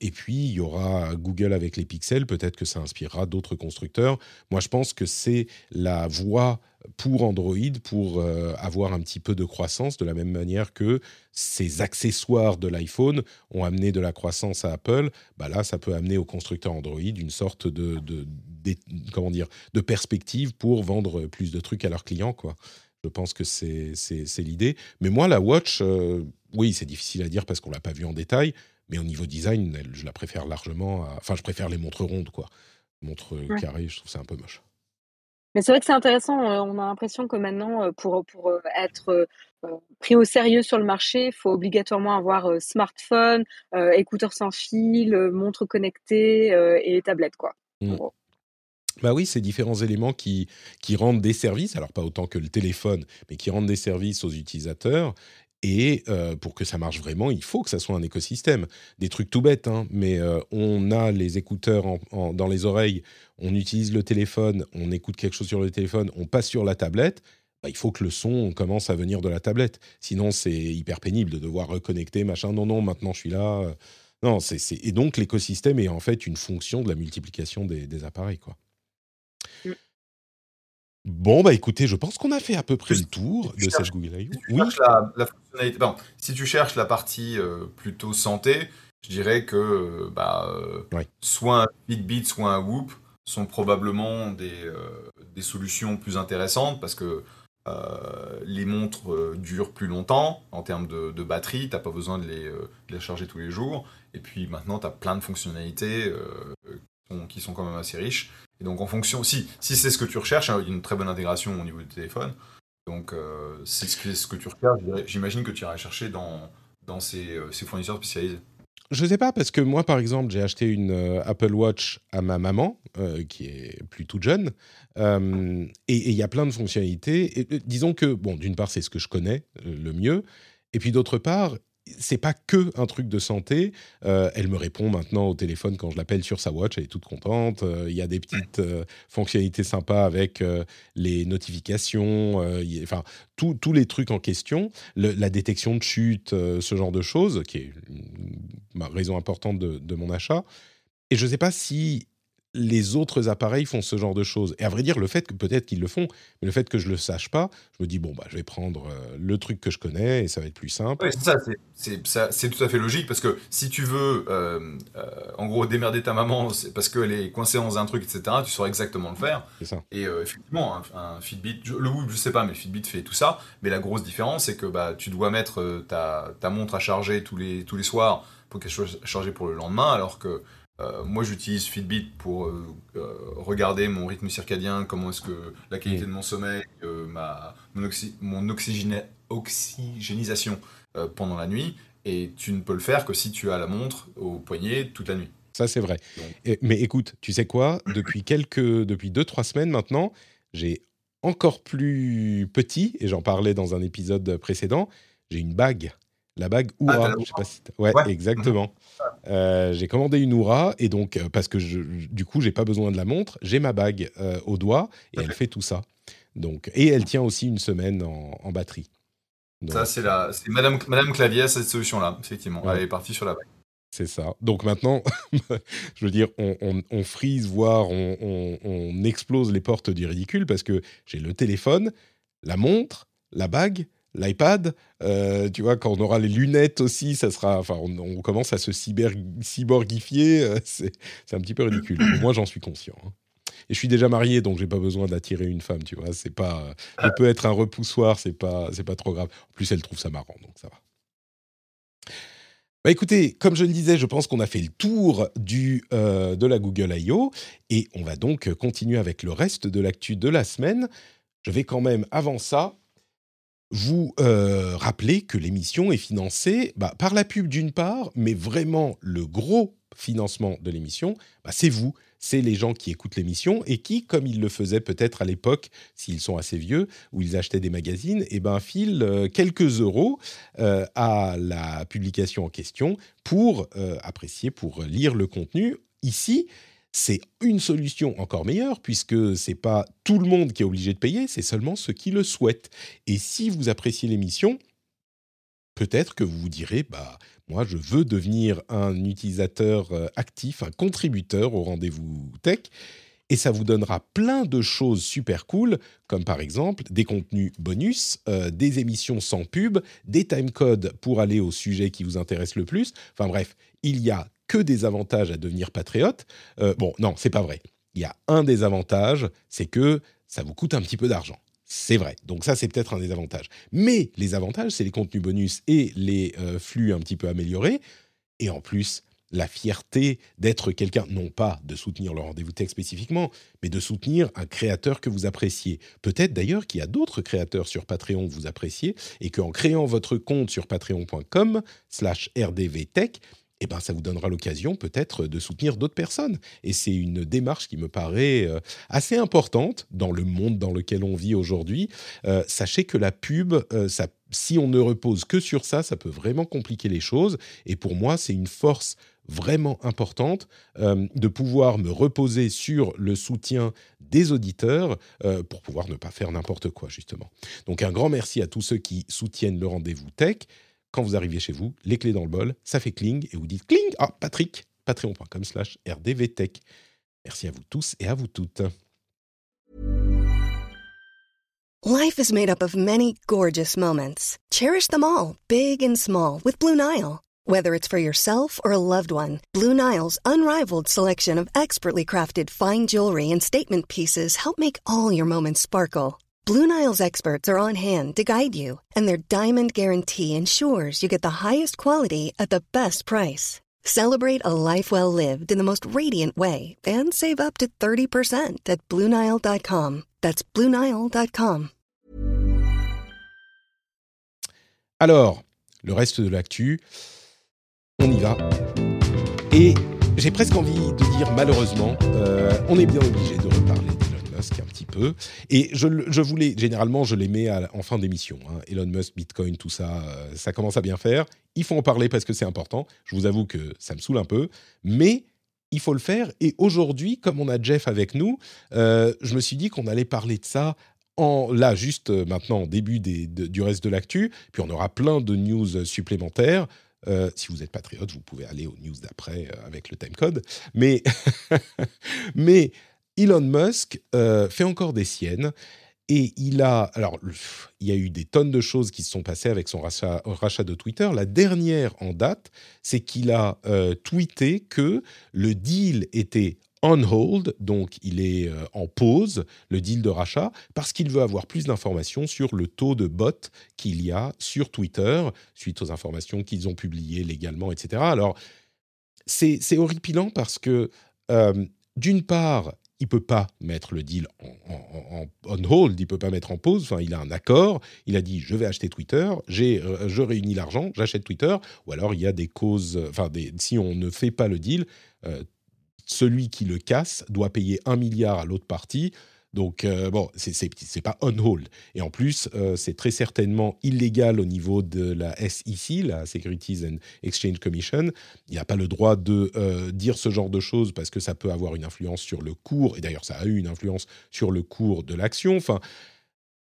et puis, il y aura Google avec les pixels. Peut-être que ça inspirera d'autres constructeurs. Moi, je pense que c'est la voie pour Android pour euh, avoir un petit peu de croissance, de la même manière que ces accessoires de l'iPhone ont amené de la croissance à Apple. Bah là, ça peut amener aux constructeurs Android une sorte de, comment dire, de perspective pour vendre plus de trucs à leurs clients. Quoi. Je pense que c'est l'idée. Mais moi, la Watch, euh, oui, c'est difficile à dire parce qu'on l'a pas vu en détail. Mais au niveau design, je la préfère largement. Enfin, je préfère les montres rondes, quoi. Montres carrées, je trouve ça un peu moche. Mais c'est vrai que c'est intéressant, on a l'impression que maintenant, pour, pour, être, pris au sérieux sur le marché, il faut obligatoirement avoir, smartphone, écouteurs sans fil, montre connectée, et tablette quoi, mmh. Bah oui, ces différents éléments qui, qui rendent des services, alors pas autant que le téléphone, mais qui rendent des services aux utilisateurs et euh, pour que ça marche vraiment, il faut que ça soit un écosystème. Des trucs tout bêtes, hein, mais euh, on a les écouteurs dans les oreilles, on utilise le téléphone, on écoute quelque chose sur le téléphone, on passe sur la tablette. Bah, il faut que le son commence à venir de la tablette. Sinon, c'est hyper pénible de devoir reconnecter, machin. Non, non, maintenant je suis là. Non, c'est, et donc l'écosystème est en fait une fonction de la multiplication des, des appareils, quoi. Bon, bah écoutez, je pense qu'on a fait à peu près le tour de cette Google I.O. oui. La, fonctionnalité, si tu cherches la partie euh, plutôt santé, je dirais que euh, bah, euh, soit un Fitbit, soit un Whoop sont probablement des, des solutions plus intéressantes parce que les montres durent plus longtemps en termes de, batterie, tu n'as pas besoin de les, de les, charger tous les jours. Et puis maintenant, tu as plein de fonctionnalités qui sont quand même assez riches. Et donc en fonction, si, si c'est ce que tu recherches, il y a une très bonne intégration au niveau du téléphone. Donc euh, c'est ce que, tu recherches, j'imagine que tu iras chercher dans, dans ces, euh, ces fournisseurs spécialisés. Je sais pas, parce que moi, par exemple, j'ai acheté une euh, Apple Watch à ma maman, qui est plutôt jeune, et il y a plein de fonctionnalités. Disons que, bon, d'une part, c'est ce que je connais le mieux, et puis d'autre part, c'est pas que un truc de santé. Euh, elle me répond maintenant au téléphone quand je l'appelle sur sa watch, elle est toute contente. Euh, il y a des petites euh, fonctionnalités sympas avec les notifications, enfin tous les trucs en question, la détection de chute, ce genre de choses, qui est une, raison importante de, de mon achat. Et je ne sais pas si les autres appareils font ce genre de choses. Et à vrai dire, le fait que peut-être qu'ils le font, mais le fait que je le sache pas, je me dis bon bah je vais prendre euh, le truc que je connais et ça va être plus simple. Oui, c'est ça, c'est tout à fait logique parce que si tu veux, euh, euh, en gros, démerder ta maman parce qu'elle est coincée dans un truc, etc., tu sauras exactement le faire. Ça. Et effectivement, un, Fitbit, le Whoop, je sais pas, mais Fitbit fait tout ça. Mais la grosse différence, c'est que bah tu dois mettre ta, ta montre à charger tous les tous les soirs pour qu'elle soit chargée pour le lendemain, alors que euh, moi, j'utilise Fitbit pour euh, euh, regarder mon rythme circadien, comment est-ce que la qualité de mon sommeil, ma, mon, oxygénisation pendant la nuit. Et tu ne peux le faire que si tu as la montre au poignet toute la nuit. Ça, c'est vrai. mais écoute, tu sais quoi? Depuis quelques, depuis deux, trois semaines maintenant, j'ai encore plus petit, et j'en parlais dans un épisode précédent, j'ai une bague la bague Oura. Ah, je sais pas si ouais, exactement. Euh, j'ai commandé une Oura et donc euh, parce que je, du coup j'ai pas besoin de la montre, j'ai ma bague euh, au doigt et elle fait tout ça. Donc et elle tient aussi une semaine en, batterie. ça c'est la, c'est Madame Madame Clavier cette solution là effectivement. Elle est partie sur la bague. C'est ça. Donc maintenant, je veux dire, on, on, frise, voire on, on, explose les portes du ridicule parce que j'ai le téléphone, la montre, la bague, l'iPad. Euh, tu vois, quand on aura les lunettes aussi, ça sera. Enfin, on, commence à se cyber, cyborgifier. Euh, c'est, un petit peu ridicule. Moi, j'en suis conscient. Hein. Et je suis déjà marié, donc j'ai pas besoin d'attirer une femme. Tu vois, c'est pas. Je peux être un repoussoir, c'est pas, c'est pas trop grave. En plus, elle trouve ça marrant, donc ça va. Bah écoutez, comme je le disais, je pense qu'on a fait le tour du, euh, de la Google I.O. et on va donc continuer avec le reste de l'actu de la semaine. Je vais quand même, avant ça, vous euh, rappelez que l'émission est financée bah, par la pub d'une part, mais vraiment le gros financement de l'émission, bah, c'est vous, c'est les gens qui écoutent l'émission et qui, comme ils le faisaient peut-être à l'époque, s'ils sont assez vieux, où ils achetaient des magazines, et eh ben filent euh, quelques euros euh, à la publication en question pour apprécier, pour lire le contenu. Ici, c'est une solution encore meilleure puisque c'est pas tout le monde qui est obligé de payer, c'est seulement ceux qui le souhaitent. Et si vous appréciez l'émission, peut-être que vous vous direz, bah, moi, je veux devenir un utilisateur actif, un contributeur au rendez-vous tech et ça vous donnera plein de choses super cool, comme par exemple des contenus bonus, euh, des émissions sans pub, des timecodes pour aller au sujet qui vous intéresse le plus. Enfin bref, il y a que des avantages à devenir patriote. Euh, bon, non, c'est pas vrai. Il y a un des avantages, c'est que ça vous coûte un petit peu d'argent. C'est vrai. Donc ça, c'est peut-être un des avantages. Mais les avantages, c'est les contenus bonus et les euh, flux un petit peu améliorés. Et en plus, la fierté d'être quelqu'un, non pas de soutenir le rendez-vous tech spécifiquement, mais de soutenir un créateur que vous appréciez. Peut-être d'ailleurs qu'il y a d'autres créateurs sur Patreon que vous appréciez et qu'en créant votre compte sur patreon.com slash rdvtech, eh ben, ça vous donnera l'occasion peut-être de soutenir d'autres personnes. Et c'est une démarche qui me paraît euh, assez importante dans le monde dans lequel on vit aujourd'hui. Euh, sachez que la pub, euh, si on ne repose que sur ça, ça peut vraiment compliquer les choses. Et pour moi, c'est une force vraiment importante de pouvoir me reposer sur le soutien des auditeurs pour pouvoir ne pas faire n'importe quoi, justement. Donc un grand merci à tous ceux qui soutiennent le rendez-vous tech. Quand vous arrivez chez vous, les clés dans le bol, ça fait cling et vous dites cling Ah, Patrick, patreon.com slash rdvtech. Merci à vous tous et à vous toutes. Life is made up of many gorgeous moments. Cherish them all, big and small, with Blue Nile. Whether it's for yourself or a loved one, Blue Nile's unrivaled selection of expertly crafted fine jewelry and statement pieces help make all your moments sparkle. Blue Nile's experts are on hand to guide you, and their diamond guarantee ensures you get the highest quality at the best price. Celebrate a life well lived in the most radiant way and save up to 30% at BlueNile.com. That's BlueNile.com. Alors, le reste de l'actu. on y va. Et j'ai presque envie de dire malheureusement, euh, on est bien obligé de reparler Musk un petit peu. Et je, je voulais, généralement, je les mets en fin d'émission. Hein. Elon Musk, Bitcoin, tout ça, euh, ça commence à bien faire. Il faut en parler parce que c'est important. Je vous avoue que ça me saoule un peu. Mais il faut le faire. Et aujourd'hui, comme on a Jeff avec nous, euh, je me suis dit qu'on allait parler de ça en, là, juste maintenant, au début des, du reste de l'actu. Puis on aura plein de news supplémentaires. Euh, si vous êtes patriote, vous pouvez aller aux news d'après euh, avec le timecode. Mais, mais Elon Musk euh, fait encore des siennes. Et il a, alors, il y a eu des tonnes de choses qui se sont passées avec son rachat, de Twitter. La dernière en date, c'est qu'il a tweeté que le deal était on hold, donc il est euh, en pause, le deal de rachat, parce qu'il veut avoir plus d'informations sur le taux de bots qu'il y a sur Twitter, suite aux informations qu'ils ont publiées légalement, etc. Alors, c'est horripilant parce que, euh, d'une part, il peut pas mettre le deal en, on hold, il peut pas mettre en pause. Enfin, il a un accord. Il a dit je vais acheter Twitter, j'ai, euh, je réunis l'argent, j'achète Twitter. Ou alors il y a des causes. Enfin, si on ne fait pas le deal, celui qui le casse doit payer un milliard à l'autre partie. Donc, euh, bon, c'est pas on hold. Et en plus, euh, c'est très certainement illégal au niveau de la SEC, la Securities and Exchange Commission. Il n'a pas le droit de euh, dire ce genre de choses parce que ça peut avoir une influence sur le cours. Et d'ailleurs, ça a eu une influence sur le cours de l'action. Enfin,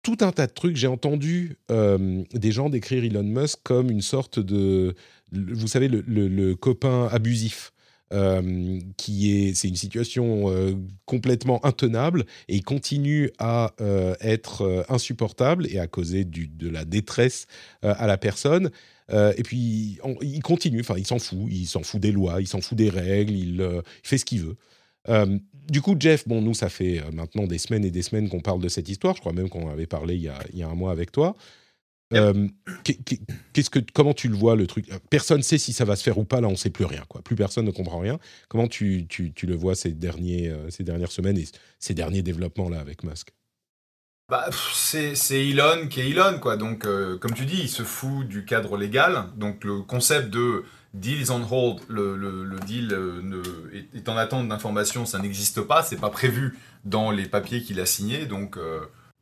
tout un tas de trucs. J'ai entendu des gens décrire Elon Musk comme une sorte de, vous savez, le copain abusif. Euh, qui est, c'est une situation euh, complètement intenable et continue à euh, être insupportable et à causer de la détresse à la personne. et puis il continue, enfin il s'en fout, il s'en fout des lois, il s'en fout des règles, il, fait ce qu'il veut. du coup, Jeff, bon, nous, ça fait maintenant des semaines et des semaines qu'on parle de cette histoire. Je crois même qu'on avait parlé il y a un mois avec toi. Euh, qu'est-ce que, comment tu le vois le truc? Personne ne sait si ça va se faire ou pas. Là, on ne sait plus rien. Quoi. Plus personne ne comprend rien. Comment tu, tu, tu le vois ces, derniers, euh, ces dernières semaines et ces derniers développements là avec Musk? Bah, c'est, Elon qui est Elon, quoi. Donc, euh, comme tu dis, il se fout du cadre légal. Donc, le concept de deal is on hold, le, le, le deal ne, est, en attente d'informations, ça n'existe pas. C'est pas prévu dans les papiers qu'il a signés. Donc,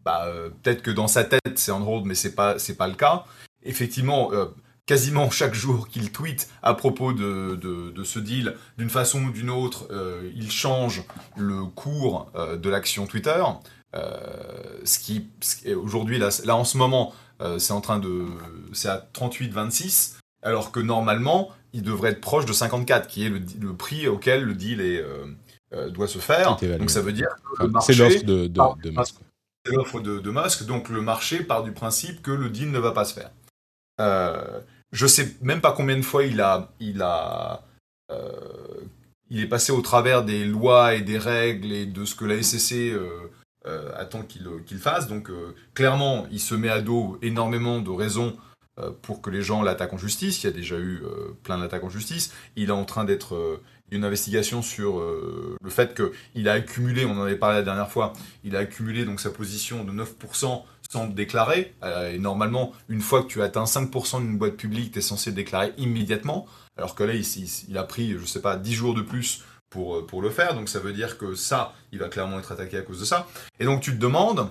bah, euh, peut-être que dans sa tête c'est on hold, mais c'est pas c'est pas le cas. Effectivement, euh, quasiment chaque jour qu'il tweet à propos de, de, ce deal, d'une façon ou d'une autre, euh, il change le cours de l'action Twitter. ce qui, aujourd'hui, là, là, en ce moment, c'est en train de. C'est à 38-26, alors que normalement, il devrait être proche de 54, qui est le, le prix auquel le deal est, doit se faire. Donc ça veut dire que C'est l'offre de, de, Musk. L'offre de, de, Musk, donc le marché part du principe que le deal ne va pas se faire. Euh, je sais même pas combien de fois il a, il a, euh, il est passé au travers des lois et des règles et de ce que la SCC euh, euh, attend qu'il fasse. Donc clairement, il se met à dos énormément de raisons pour que les gens l'attaquent en justice. Il y a déjà eu plein d'attaques en justice. Il est en train d'être une investigation sur le fait qu'il a accumulé, on en avait parlé la dernière fois, il a accumulé donc sa position de 9% sans déclarer. Euh, et normalement, une fois que tu atteins 5% d'une boîte publique, tu es censé déclarer immédiatement. Alors que là, il, a pris, je sais pas, 10 jours de plus pour, euh, pour le faire. Donc ça veut dire que ça, il va clairement être attaqué à cause de ça. Et donc tu te demandes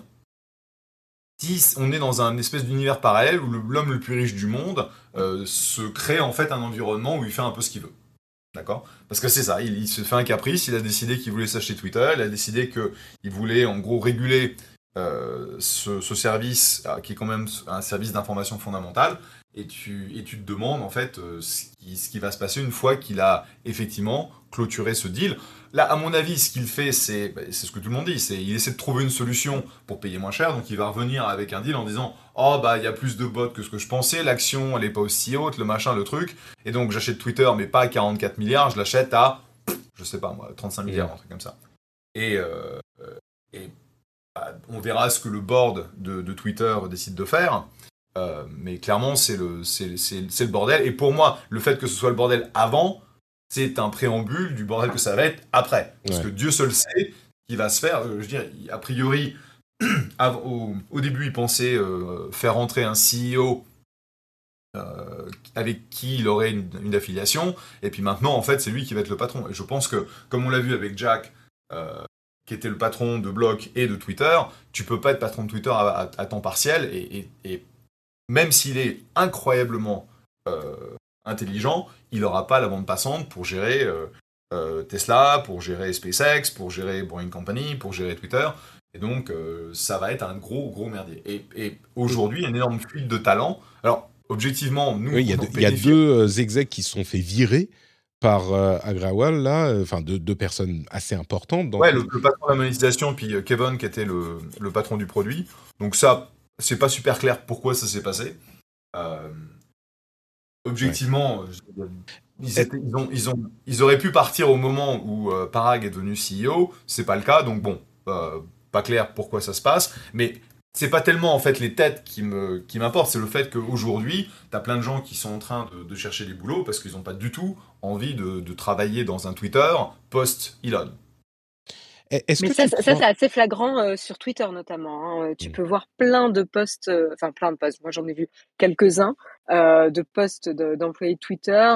si on est dans un espèce d'univers parallèle où l'homme le plus riche du monde euh, se crée en fait un environnement où il fait un peu ce qu'il veut. D'accord? Parce que c'est ça, il, se fait un caprice, il a décidé qu'il voulait s'acheter Twitter, il a décidé qu'il voulait en gros réguler euh, ce, service euh, qui est quand même un service d'information fondamentale et tu, et te demandes en fait euh, ce, qui, va se passer une fois qu'il a effectivement clôturé ce deal. Là, à mon avis, ce qu'il fait, c'est bah, c'est ce que tout le monde dit, c'est il essaie de trouver une solution pour payer moins cher, donc il va revenir avec un deal en disant oh bah il y a plus de bots que ce que je pensais, l'action elle est pas aussi haute, le machin, le truc, et donc j'achète Twitter mais pas à 44 milliards, je l'achète à je sais pas moi 35 milliards, un truc comme ça. Et, et bah, on verra ce que le board de, Twitter décide de faire. Euh, mais clairement, c'est le, le bordel. Et pour moi, le fait que ce soit le bordel avant, c'est un préambule du bordel que ça va être après. Parce que Dieu seul sait qui va se faire. Euh, je veux dire, a priori, au, début, il pensait euh, faire entrer un CEO avec qui il aurait une, une, affiliation. Et puis maintenant, en fait, c'est lui qui va être le patron. Et je pense que, comme on l'a vu avec Jack, qui était le patron de Block et de Twitter, tu peux pas être patron de Twitter à, temps partiel et, même s'il est incroyablement euh, intelligent, il n'aura pas la bande passante pour gérer euh, euh, Tesla, pour gérer SpaceX, pour gérer Boring Company, pour gérer Twitter. Et donc, ça va être un gros, gros merdier. Et, aujourd'hui, il y a une énorme fuite de talent. Alors, objectivement, nous... il y a, deux execs qui se sont fait virer par euh, Agrawal, là, euh, enfin deux, personnes assez importantes. Dans ouais, le, patron de la monétisation, puis euh, Kevin qui était le, patron du produit. Donc ça, c'est pas super clair pourquoi ça s'est passé. Objectivement, ils, ont, ils, ont, ils, auraient pu partir au moment où Parag est devenu CEO. C'est pas le cas, donc bon, pas clair pourquoi ça se passe. Mais c'est pas tellement en fait les têtes qui me qui m'importent, c'est le fait qu'aujourd'hui, tu as plein de gens qui sont en train de, chercher des boulots parce qu'ils n'ont pas du tout envie de, travailler dans un Twitter post-Elon. Mais ça, ça c'est assez flagrant euh, sur Twitter notamment. Hein. Euh, tu mm. peux voir plein de posts, euh, enfin plein de posts, moi j'en ai vu quelques-uns, de posts d'employés de, Twitter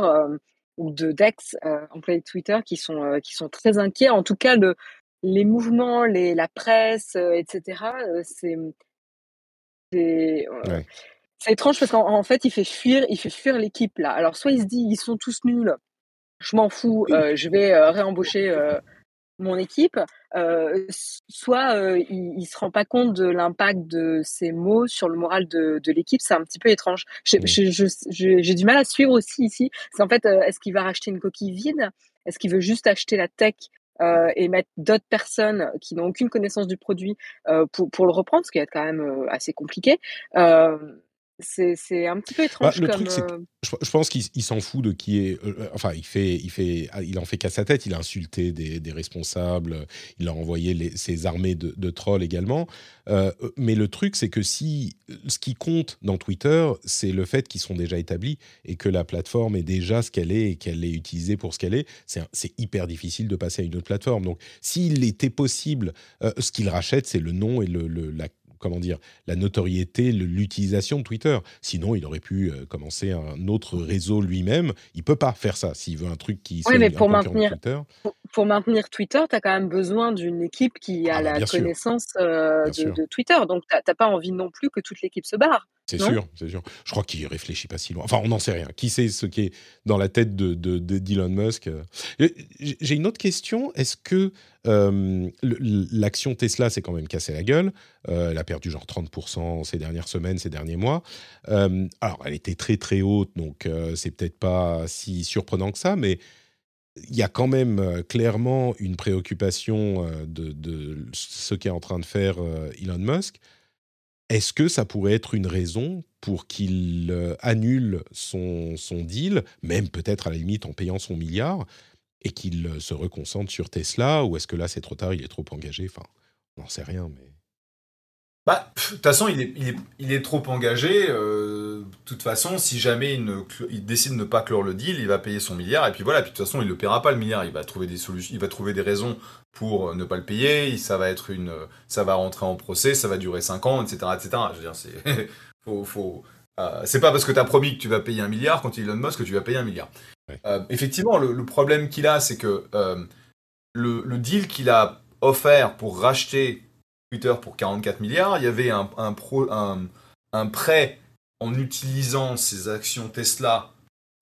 ou de d'ex employés de Twitter qui sont, qui sont très inquiets. En tout cas, le, les mouvements, les, la presse, etc., c'est c'est étrange parce qu'en fait, il fait fuir, il fait fuir l'équipe là. Alors soit il se dit ils sont tous nuls, je m'en fous, je vais réembaucher mon équipe. soit il, ne se rend pas compte de l'impact de ces mots sur le moral de, l'équipe. C'est un petit peu étrange. Mmh. J'ai du mal à suivre aussi ici. C'est en fait, est-ce qu'il va racheter une coquille vide? Est-ce qu'il veut juste acheter la tech euh, et mettre d'autres personnes qui n'ont aucune connaissance du produit euh, pour, pour le reprendre, ce qui est quand même euh, assez compliqué? C'est un petit peu bah, étrange. le comme, truc, je, pense qu'il s'en fout de qui est. enfin, il fait, il fait, il en fait qu'à sa tête. Il a insulté des, des responsables. Il a envoyé les, ses armées de, de trolls également. mais le truc, c'est que si ce qui compte dans Twitter, c'est le fait qu'ils sont déjà établis et que la plateforme est déjà ce qu'elle est et qu'elle est utilisée pour ce qu'elle est, c'est hyper difficile de passer à une autre plateforme. Donc, s'il était possible, euh, ce qu'il rachète, c'est le nom et le, la comment dire, la notoriété, l'utilisation de Twitter. Sinon, il aurait pu euh, commencer un autre réseau lui-même. Il peut pas faire ça s'il veut un truc qui. Oui, mais pour maintenir, Twitter. Pour, maintenir Twitter, tu as quand même besoin d'une équipe qui a ah, bah, la connaissance euh, de, Twitter. Donc, tu n'as pas envie non plus que toute l'équipe se barre. C'est sûr, c'est sûr. Je crois qu'il réfléchit pas si loin. Enfin, on n'en sait rien. Qui sait ce qui est dans la tête de, d'Elon Musk euh. J'ai une autre question. Est-ce que euh, l'action Tesla s'est quand même cassée la gueule? Euh, Elle a perdu genre 30% ces dernières semaines, ces derniers mois. alors, elle était très très haute, donc c'est peut-être pas si surprenant que ça, mais il y a quand même clairement une préoccupation de, de ce qu'est en train de faire Elon Musk. Est-ce que ça pourrait être une raison pour qu'il euh, annule son, deal, même peut-être à la limite en payant son milliard, et qu'il euh, se reconcentre sur Tesla Ou est-ce que là, c'est trop tard, il est trop engagé? Enfin, on n'en sait rien, mais... Bah, de toute façon, il est, il est, il est trop engagé. Euh, de toute façon, si jamais il, ne, il, décide de ne pas clore le deal, il va payer son milliard. Et puis voilà, puis de toute façon, il ne le paiera pas le milliard. Il va trouver des solutions, il va trouver des raisons pour ne pas le payer. Ça va être une, ça va rentrer en procès, ça va durer 5 ans, etc., etc. Je veux dire, c'est, faut, faut, euh, c'est pas parce que tu as promis que tu vas payer un milliard quand Elon Musk que tu vas payer un milliard. Euh, effectivement, le, le problème qu'il a, c'est que euh, le, le deal qu'il a offert pour racheter Twitter pour 44 milliards, il y avait un, un, pro, un, un prêt en utilisant ses actions Tesla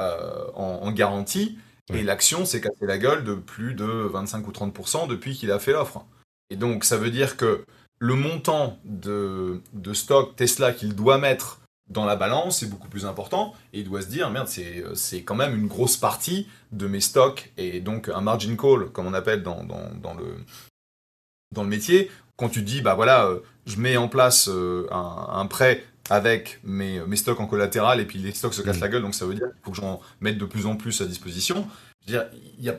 euh, en, en, garantie, et l'action s'est cassée la gueule de plus de 25 ou 30% depuis qu'il a fait l'offre. Et donc ça veut dire que le montant de, de stock Tesla qu'il doit mettre dans la balance est beaucoup plus important, et il doit se dire, merde, c'est quand même une grosse partie de mes stocks, et donc un margin call, comme on appelle dans, dans, dans le, dans le métier, quand tu dis, bah voilà, euh, je mets en place euh, un, prêt avec mes, mes, stocks en collatéral et puis les stocks se cassent mm. la gueule, donc ça veut dire qu'il faut que j'en mette de plus en plus à disposition. Je veux dire, y a,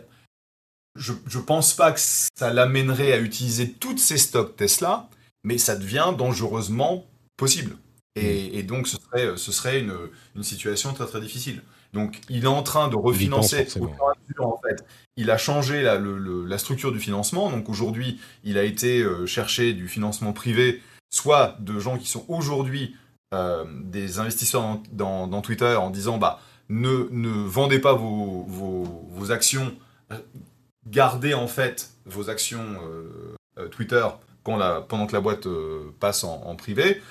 je, je pense pas que ça l'amènerait à utiliser toutes ces stocks Tesla, mais ça devient dangereusement possible. Et, mm. et donc ce serait, ce serait une, une, situation très très difficile. Donc il est en train de refinancer au fur en fait il a changé la, le, la, structure du financement. Donc aujourd'hui, il a été euh, chercher du financement privé, soit de gens qui sont aujourd'hui euh, des investisseurs dans, dans, Twitter en disant bah, ne, ne vendez pas vos, vos, vos, actions, gardez en fait vos actions euh, Twitter quand la, pendant que la boîte passe en, en privé.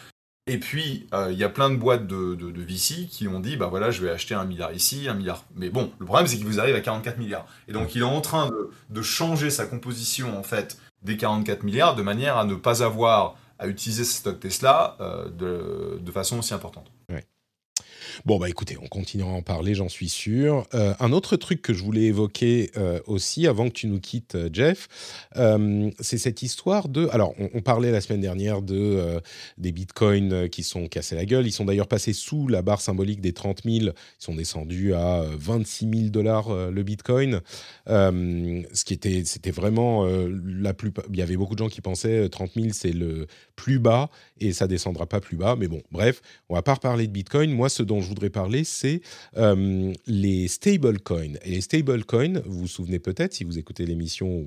Et puis, euh, il y a plein de boîtes de, de, de, VC qui ont dit, bah voilà, je vais acheter un milliard ici, un milliard. Mais bon, le problème, c'est qu'il vous arrive à 44 milliards. Et donc, il est en train de, de, changer sa composition, en fait, des 44 milliards, de manière à ne pas avoir à utiliser ce stock Tesla euh, de, de, façon aussi importante. Bon, bah écoutez, on continuera à en parler, j'en suis sûr. Euh, un autre truc que je voulais évoquer euh, aussi, avant que tu nous quittes, euh, Jeff, c'est cette histoire de... Alors, on, on, parlait la semaine dernière de, des bitcoins qui sont cassés la gueule. Ils sont d'ailleurs passés sous la barre symbolique des 30 000. Ils sont descendus à 26 000 dollars le bitcoin. ce qui était, c'était vraiment la plus... Il y avait beaucoup de gens qui pensaient 30 000, c'est le plus bas et ça descendra pas plus bas. Mais bon, bref, on va pas reparler de bitcoin. Moi, ce dont je voudrais parler, c'est euh, les stablecoins. Et les stablecoins, vous vous souvenez peut-être, si vous écoutez l'émission,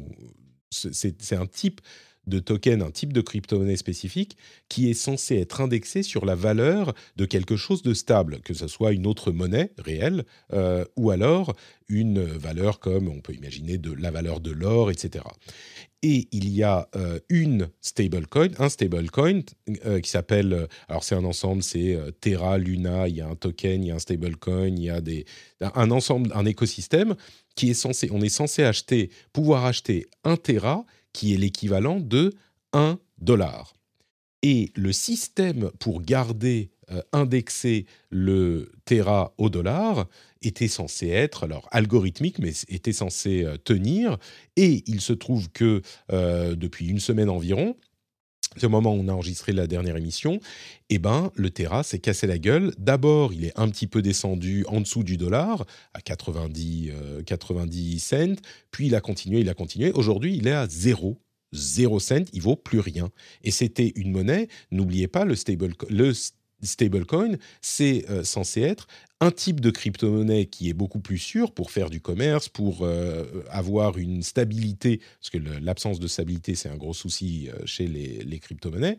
c'est un type de token, un type de crypto-monnaie spécifique qui est censé être indexé sur la valeur de quelque chose de stable, que ce soit une autre monnaie réelle euh, ou alors une valeur comme on peut imaginer de la valeur de l'or, etc et il y a euh, une stablecoin, un stablecoin euh, qui s'appelle, euh, alors c'est un ensemble, c'est Terra, Luna, il y a un token, il y a un stablecoin, il y a des, un ensemble, un écosystème qui est censé, on est censé acheter, pouvoir acheter un Terra qui est l'équivalent de 1 dollar. Et le système pour garder indexer le Terra au dollar était censé être, alors algorithmique, mais était censé euh, tenir. Et il se trouve que euh, depuis une semaine environ, au moment où on a enregistré la dernière émission, eh ben, le Terra s'est cassé la gueule. D'abord, il est un petit peu descendu en dessous du dollar, à 90, 90 cents, puis il a continué, il a continué. Aujourd'hui, il est à zéro 0 cent, il vaut plus rien. Et c'était une monnaie, n'oubliez pas, le, stable, le stablecoin, c'est euh, censé être un type de crypto-monnaie qui est beaucoup plus sûr pour faire du commerce, pour euh, avoir une stabilité, parce que l'absence de stabilité, c'est un gros souci euh, chez les, les crypto-monnaies.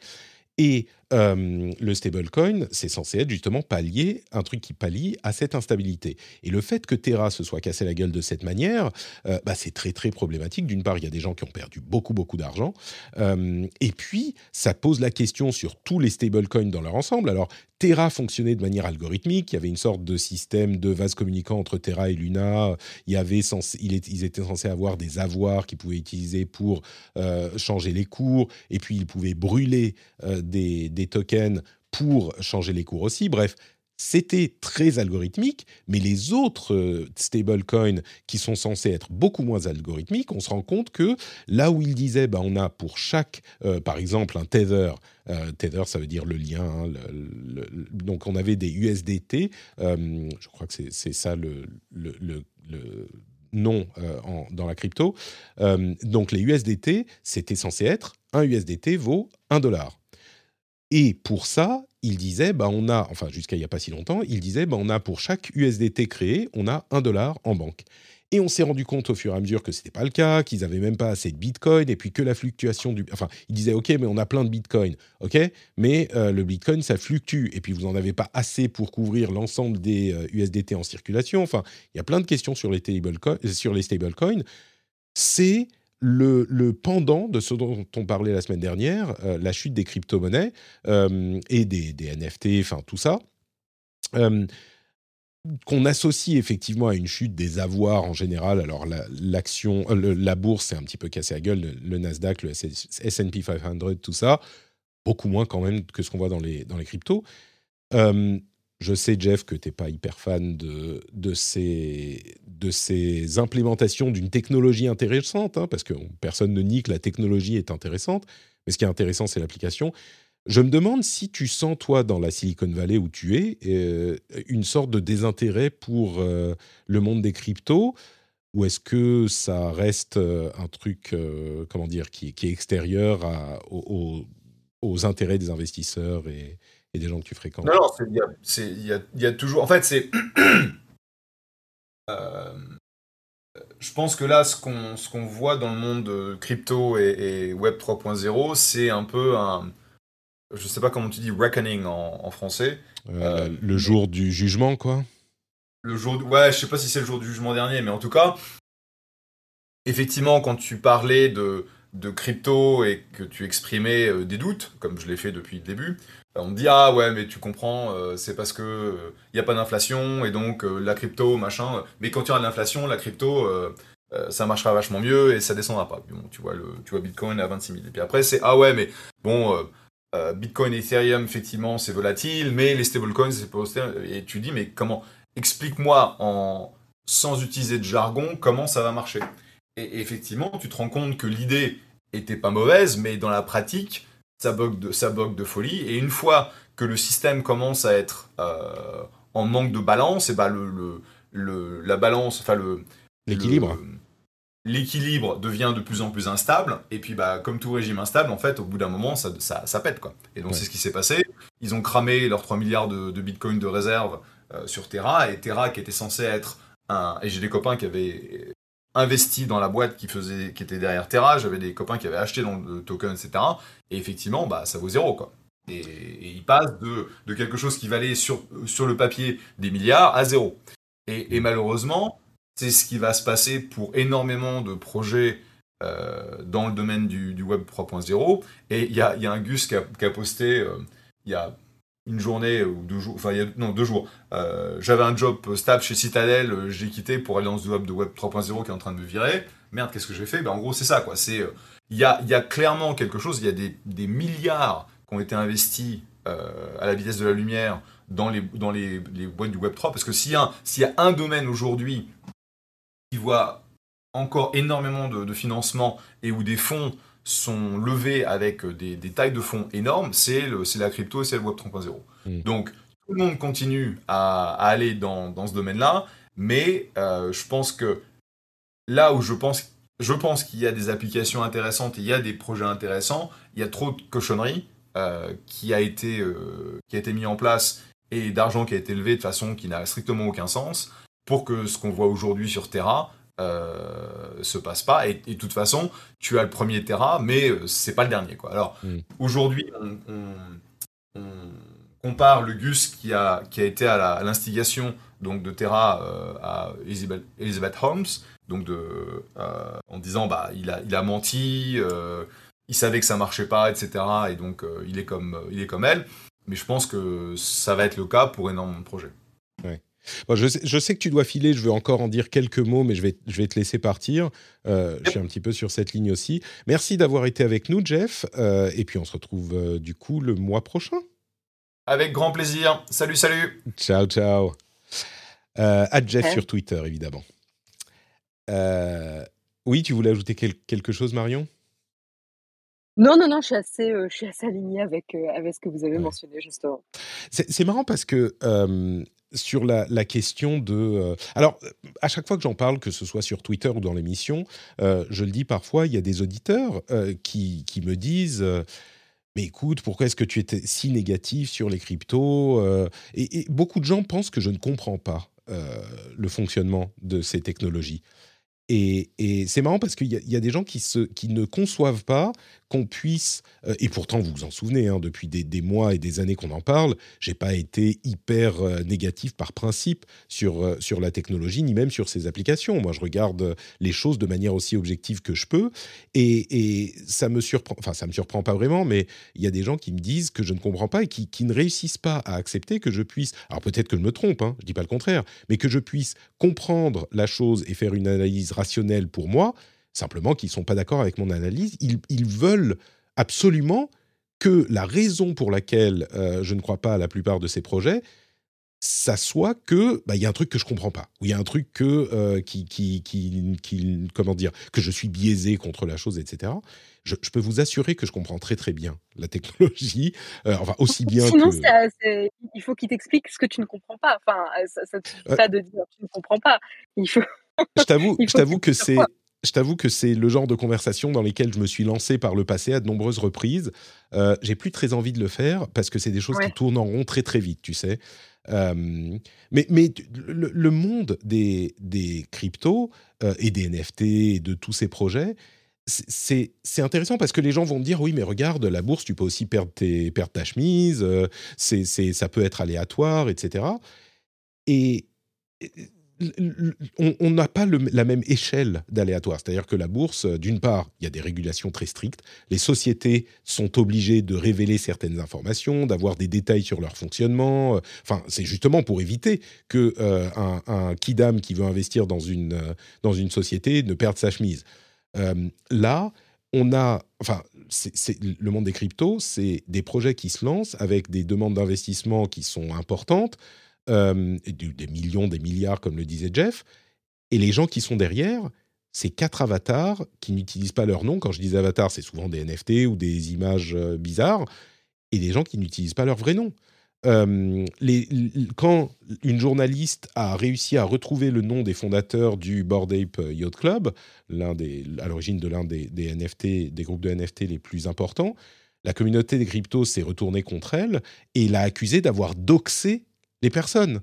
Et euh, le stablecoin, c'est censé être justement pallier, un truc qui pallie à cette instabilité. Et le fait que Terra se soit cassé la gueule de cette manière, euh, bah, c'est très très problématique. D'une part, il y a des gens qui ont perdu beaucoup beaucoup d'argent. Euh, et puis, ça pose la question sur tous les stablecoins dans leur ensemble. Alors, Terra fonctionnait de manière algorithmique. Il y avait une sorte de système de vase communicant entre Terra et Luna. Il y avait ils étaient censés avoir des avoirs qu'ils pouvaient utiliser pour changer les cours. Et puis, ils pouvaient brûler des, des, tokens pour changer les cours aussi. Bref, c'était très algorithmique, mais les autres euh, stablecoins qui sont censés être beaucoup moins algorithmiques, on se rend compte que là où il disait, bah, on a pour chaque, euh, par exemple, un tether, euh, tether ça veut dire le lien, hein, donc on avait des USDT, je crois que c'est ça le, le nom dans la crypto, donc les USDT, c'était censé être, un USDT vaut un dollar. Et pour ça, il disait, bah, on a, enfin jusqu'à il n'y a pas si longtemps, il disait, bah, on a pour chaque USDT créé, on a un dollar en banque. Et on s'est rendu compte au fur et à mesure que ce n'était pas le cas, qu'ils n'avaient même pas assez de Bitcoin, et puis que la fluctuation du... Enfin, il disait, OK, mais on a plein de Bitcoin, OK, mais euh, le Bitcoin, ça fluctue, et puis vous n'en avez pas assez pour couvrir l'ensemble des USDT euh, en circulation. Enfin, il y a plein de questions sur les, sur les stablecoins. C'est le, pendant de ce dont on parlait la semaine dernière, euh, la chute des crypto-monnaies euh, et des, NFT, enfin tout ça, euh, qu'on associe effectivement à une chute des avoirs en général. Alors l'action, la, bourse s'est un petit peu cassé la gueule, le, Nasdaq, le S&P 500, tout ça, beaucoup moins quand même que ce qu'on voit dans les, dans les cryptos. Je sais, Jeff, que tu n'es pas hyper fan de, de, ces, de ces implémentations d'une technologie intéressante, hein, parce que personne ne nie que la technologie est intéressante, mais ce qui est intéressant, c'est l'application. Je me demande si tu sens, toi, dans la Silicon Valley où tu es, euh, une sorte de désintérêt pour euh, le monde des cryptos, ou est-ce que ça reste euh, un truc, comment dire, qui, qui, est extérieur aux, aux, intérêts des investisseurs et, et des gens que tu fréquentes Non, non, il y, y a, toujours. En fait, c'est. Euh, je pense que là, ce qu'on qu'on voit dans le monde de crypto et, Web 3.0, c'est un peu un. Je sais pas comment tu dis reckoning en, français. Euh, le jour du jugement, quoi. Le jour. Ouais, je sais pas si c'est le jour du jugement dernier, mais en tout cas, effectivement, quand tu parlais de, de crypto et que tu exprimais euh, des doutes, comme je l'ai fait depuis le début, on me dit ah ouais mais tu comprends euh, c'est parce que il euh, y a pas d'inflation et donc euh, la crypto machin mais quand il y aura de l'inflation la crypto ça marchera vachement mieux et ça descendra pas. Bon, tu vois le tu vois Bitcoin à 26 000 et puis après c'est ah ouais mais bon Bitcoin et Ethereum effectivement c'est volatile mais les stablecoins c'est pas et tu dis mais comment? Explique-moi en sans utiliser de jargon comment ça va marcher et effectivement tu te rends compte que l'idée était pas mauvaise mais dans la pratique ça bug de, ça de folie. Et une fois que le système commence à être euh, en manque de balance, et bah le, le, la balance, enfin le l'équilibre. L'équilibre devient de plus en plus instable, et puis bah, comme tout régime instable, en fait, au bout d'un moment, ça, ça, ça, pète. Quoi. Et donc c'est ce qui s'est passé. Ils ont cramé leurs 3 milliards de, de bitcoin de réserve euh, sur Terra, et Terra qui était censé être un... Et j'ai des copains qui avaient investi dans la boîte qui faisait, qui était derrière Terra, j'avais des copains qui avaient acheté dans le token, etc. Et effectivement, bah, ça vaut zéro, quoi. Et, il passe de, de, quelque chose qui valait sur, sur le papier des milliards à zéro. Et, malheureusement, c'est ce qui va se passer pour énormément de projets euh, dans le domaine du, Web 3.0. Et il y a, y a, un Gus qui a, qui a posté, euh, il y a une journée ou deux jours, enfin, il y a, non, deux jours. Euh, j'avais un job stable chez Citadel, euh, j'ai quitté pour aller dans ce web de Web 3.0 qui est en train de me virer. Merde, qu'est-ce que j'ai fait? Ben, En gros, c'est ça, quoi. C'est, euh, il y, a, y a clairement quelque chose, il y a des, des, milliards qui ont été investis à la vitesse de la lumière dans les, dans les, les boîtes du Web 3, parce que s'il y, y a un domaine aujourd'hui qui voit encore énormément de, de financement et où des fonds sont levés avec des, tailles de fonds énormes, c'est la crypto et c'est le Web 3.0. Hmm. Donc, tout le monde continue à, aller dans, ce domaine-là, mais euh, je pense que là où je pense, je pense qu'il y a des applications intéressantes, il y a des projets intéressants, il y a trop de cochonneries euh, qui, a été, euh, qui a été mis en place et d'argent qui a été levé de façon qui n'a strictement aucun sens pour que ce qu'on voit aujourd'hui sur Terra euh, se passe pas. Et, de toute façon, tu as le premier Terra, mais euh, c'est pas le dernier. Quoi. Alors, mm. aujourd'hui, on, compare le Gus qui a, qui a été à l'instigation donc de Terra euh, à Elizabeth, Holmes, donc de, en disant bah il a, il a menti, il savait que ça marchait pas, etc. Et donc il est comme il est comme elle. mais je pense que ça va être le cas pour énormément de projets. Je, sais, que tu dois filer, je veux encore en dire quelques mots, mais je vais, je vais te laisser partir. Euh, je suis un petit peu sur cette ligne aussi. Merci d'avoir été avec nous, Jeff. Euh, et puis on se retrouve euh, du coup le mois prochain. Avec grand plaisir. Salut, salut. Ciao, ciao. à Jeff sur Twitter, évidemment. oui, tu voulais ajouter quelque chose, Marion? Non, non, non, je suis assez, je suis assez alignée avec, avec ce que vous avez mentionné, justement. C'est marrant parce que sur la, question de... Euh, alors, à chaque fois que j'en parle, que ce soit sur Twitter ou dans l'émission, euh, je le dis parfois, il y a des auditeurs euh, qui, me disent... mais écoute, pourquoi est-ce que tu étais si négatif sur les cryptos et, beaucoup de gens pensent que je ne comprends pas le fonctionnement de ces technologies. Et, c'est marrant parce qu'il y, a des gens qui, qui ne conçoivent pas qu'on puisse, euh, et pourtant vous vous en souvenez, hein, depuis des, mois et des années qu'on en parle, j'ai pas été hyper euh, négatif par principe sur, euh, sur la technologie, ni même sur ses applications. Moi, je regarde les choses de manière aussi objective que je peux, et, ça me surprend, enfin ça me surprend pas vraiment, mais il y a des gens qui me disent que je ne comprends pas et qui, qui ne réussissent pas à accepter que je puisse, alors peut-être que je me trompe, hein, je dis pas le contraire, mais que je puisse comprendre la chose et faire une analyse rationnelle pour moi, simplement qu'ils ne sont pas d'accord avec mon analyse. Ils, veulent absolument que la raison pour laquelle euh, je ne crois pas à la plupart de ces projets, ça soit que bah, il y a un truc que je comprends pas, ou il y a un truc que euh, qui, qui, qui, comment dire que je suis biaisé contre la chose, etc. Je, peux vous assurer que je comprends très très bien la technologie, euh, enfin aussi bien. Sinon, il faut qu'il t'explique ce que tu ne comprends pas. Enfin, ça, ça suffit pas de dire tu ne comprends pas. Il faut. je t'avoue, je t'avoue que c'est je t'avoue que c'est le genre de conversation dans lesquelles je me suis lancé par le passé à de nombreuses reprises. Euh, j'ai plus très envie de le faire parce que c'est des choses qui tournent en rond très très vite, tu sais. Euh, mais mais le, monde des, des cryptos euh, et des NFT et de tous ces projets, c'est intéressant parce que les gens vont me dire oui mais regarde la bourse tu peux aussi perdre, tes, perdre ta chemise, c'est ça peut être aléatoire, etc. Et on n'a pas la même échelle d'aléatoire. C'est-à-dire que la bourse, euh, d'une part, il y a des régulations très strictes. Les sociétés sont obligées de révéler certaines informations, d'avoir des détails sur leur fonctionnement. Euh, enfin, c'est justement pour éviter que euh, un, kidam qui veut investir dans une, dans une société ne perde sa chemise. là, on a, enfin, le monde des cryptos, c'est des projets qui se lancent avec des demandes d'investissement qui sont importantes. Euh, des millions, des milliards, comme le disait Jeff. Et les gens qui sont derrière, c'est quatre avatars qui n'utilisent pas leur nom. Quand je dis avatars, c'est souvent des NFT ou des images euh, bizarres. Et des gens qui n'utilisent pas leur vrai nom. Euh, quand une journaliste a réussi à retrouver le nom des fondateurs du Bored Ape Yacht Club, des, à l'origine de l'un des, des, NFT, des groupes de NFT les plus importants, la communauté des cryptos s'est retournée contre elle et l'a accusée d'avoir doxé les personnes.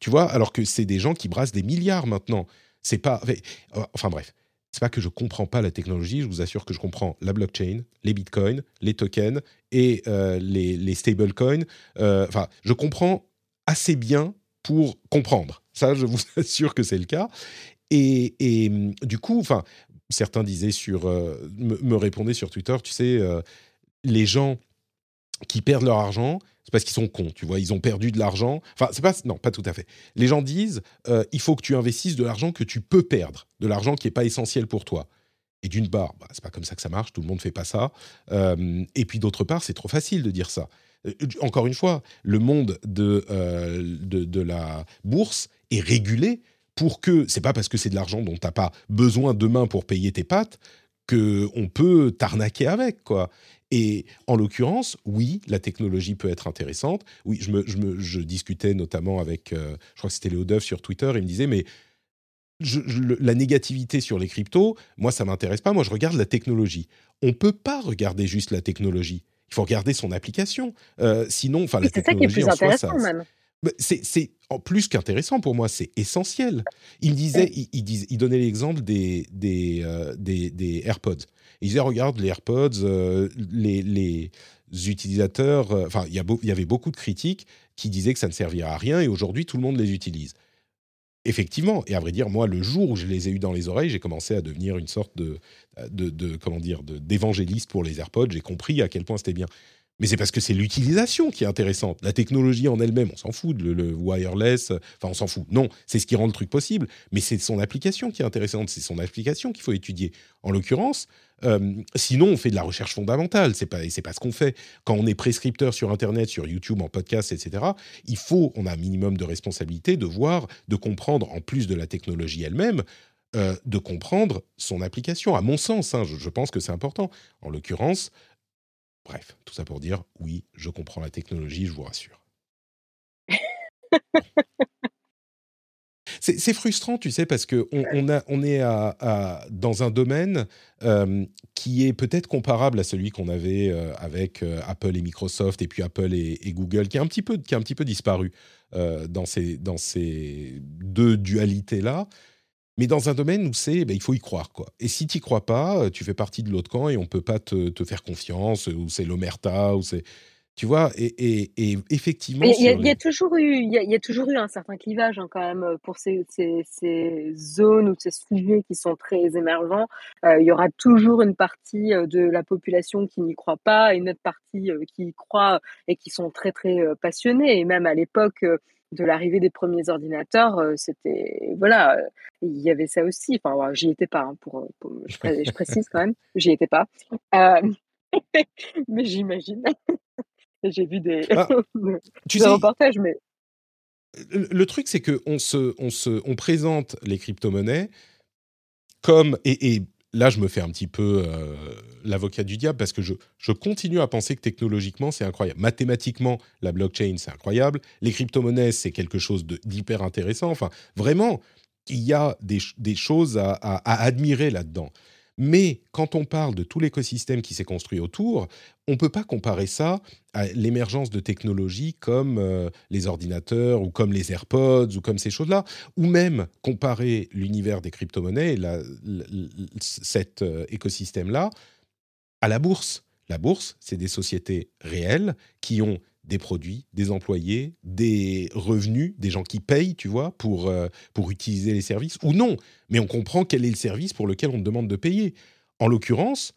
Tu vois, alors que c'est des gens qui brassent des milliards maintenant. C'est pas. Euh, enfin bref, c'est pas que je comprends pas la technologie. Je vous assure que je comprends la blockchain, les bitcoins, les tokens et euh, les, stablecoins. Euh, enfin, je comprends assez bien pour comprendre. Ça, je vous assure que c'est le cas. Et, et du coup, enfin, certains disaient sur, me, répondaient sur Twitter, tu sais, les gens qui perdent leur argent, c'est parce qu'ils sont cons, tu vois, ils ont perdu de l'argent. Enfin, c'est pas non, pas tout à fait. Les gens disent euh, il faut que tu investisses de l'argent que tu peux perdre, de l'argent qui n'est pas essentiel pour toi. Et d'une part, bah, c'est pas comme ça que ça marche, tout le monde fait pas ça. Euh, et puis d'autre part, c'est trop facile de dire ça. Euh, encore une fois, le monde de, de, la bourse est régulé pour que c'est pas parce que c'est de l'argent dont tu n'as pas besoin demain pour payer tes pattes que on peut t'arnaquer avec quoi. Et en l'occurrence, oui, la technologie peut être intéressante. Oui, je, me, je, me, je discutais notamment avec, euh, je crois que c'était Léo Duff sur Twitter, il me disait, mais la négativité sur les cryptos, moi, ça m'intéresse pas. Moi, je regarde la technologie. On peut pas regarder juste la technologie. Il faut regarder son application. Euh, sinon, enfin, la technologie en soi, ça, c'est en plus qu'intéressant pour moi, c'est essentiel. Il disait, il, il, donnait l'exemple des des, euh, des, des AirPods. Il disait regarde les AirPods, euh, les, les, utilisateurs, euh, enfin il y, y, avait beaucoup de critiques qui disaient que ça ne servirait à rien et aujourd'hui tout le monde les utilise. Effectivement, et à vrai dire, moi, le jour où je les ai eus dans les oreilles, j'ai commencé à devenir une sorte de, de, de comment dire, d'évangéliste pour les AirPods. J'ai compris à quel point c'était bien. Mais c'est parce que c'est l'utilisation qui est intéressante. La technologie en elle-même, on s'en fout, le, le, wireless, enfin on s'en fout. Non, c'est ce qui rend le truc possible, mais c'est son application qui est intéressante, c'est son application qu'il faut étudier. En l'occurrence, euh, sinon on fait de la recherche fondamentale, c'est pas c'est pas ce qu'on fait. Quand on est prescripteur sur Internet, sur YouTube, en podcast, etc., il faut, on a un minimum de responsabilité de voir, de comprendre, en plus de la technologie elle-même, euh, de comprendre son application. À mon sens, hein, je, je, pense que c'est important. En l'occurrence, Bref, tout ça pour dire, oui, je comprends la technologie, je vous rassure. c'est frustrant, tu sais, parce qu'on on, on est à, dans un domaine euh, qui est peut-être comparable à celui qu'on avait euh, avec euh, Apple et Microsoft, et puis Apple et, et, Google, qui a un petit peu, qui a un petit peu disparu dans, ces, dans ces deux dualités-là mais dans un domaine où c'est, ben, il faut y croire. quoi. Et si tu n'y crois pas, euh, tu fais partie de l'autre camp et on ne peut pas te, te, faire confiance, ou c'est l'omerta, ou c'est... Tu vois, et, et, et effectivement... Il y, y, a toujours eu, il y, y, a toujours eu un certain clivage hein, quand même euh, pour ces, ces, ces, zones ou ces sujets qui sont très émergents. Euh, il y aura toujours une partie de la population qui n'y croit pas et une autre partie qui y croit et qui sont très très passionnés. Et même à l'époque de l'arrivée des premiers ordinateurs, euh, c'était voilà, euh, il y avait ça aussi. Enfin, j'y étais pas, hein, pour, je, précise quand même, j'y étais pas, euh, mais j'imagine. J'ai vu des, ah, tu sais, reportages, mais le, truc c'est que on se, on se, on présente les crypto-monnaies comme et, et là, je me fais un petit peu euh, l'avocat du diable parce que je, je, continue à penser que technologiquement, c'est incroyable. Mathématiquement, la blockchain, c'est incroyable. Les crypto-monnaies, c'est quelque chose d'hyper intéressant. Enfin, vraiment, il y a des, des choses à, à admirer là-dedans. Mais quand on parle de tout l'écosystème qui s'est construit autour, on ne peut pas comparer ça à l'émergence de technologies comme euh, les ordinateurs ou comme les AirPods ou comme ces choses-là, ou même comparer l'univers des crypto-monnaies, cet euh, écosystème-là, à la bourse. La bourse, c'est des sociétés réelles qui ont des produits, des employés, des revenus, des gens qui payent, tu vois, pour, euh, pour utiliser les services, ou non. Mais on comprend quel est le service pour lequel on demande de payer. En l'occurrence,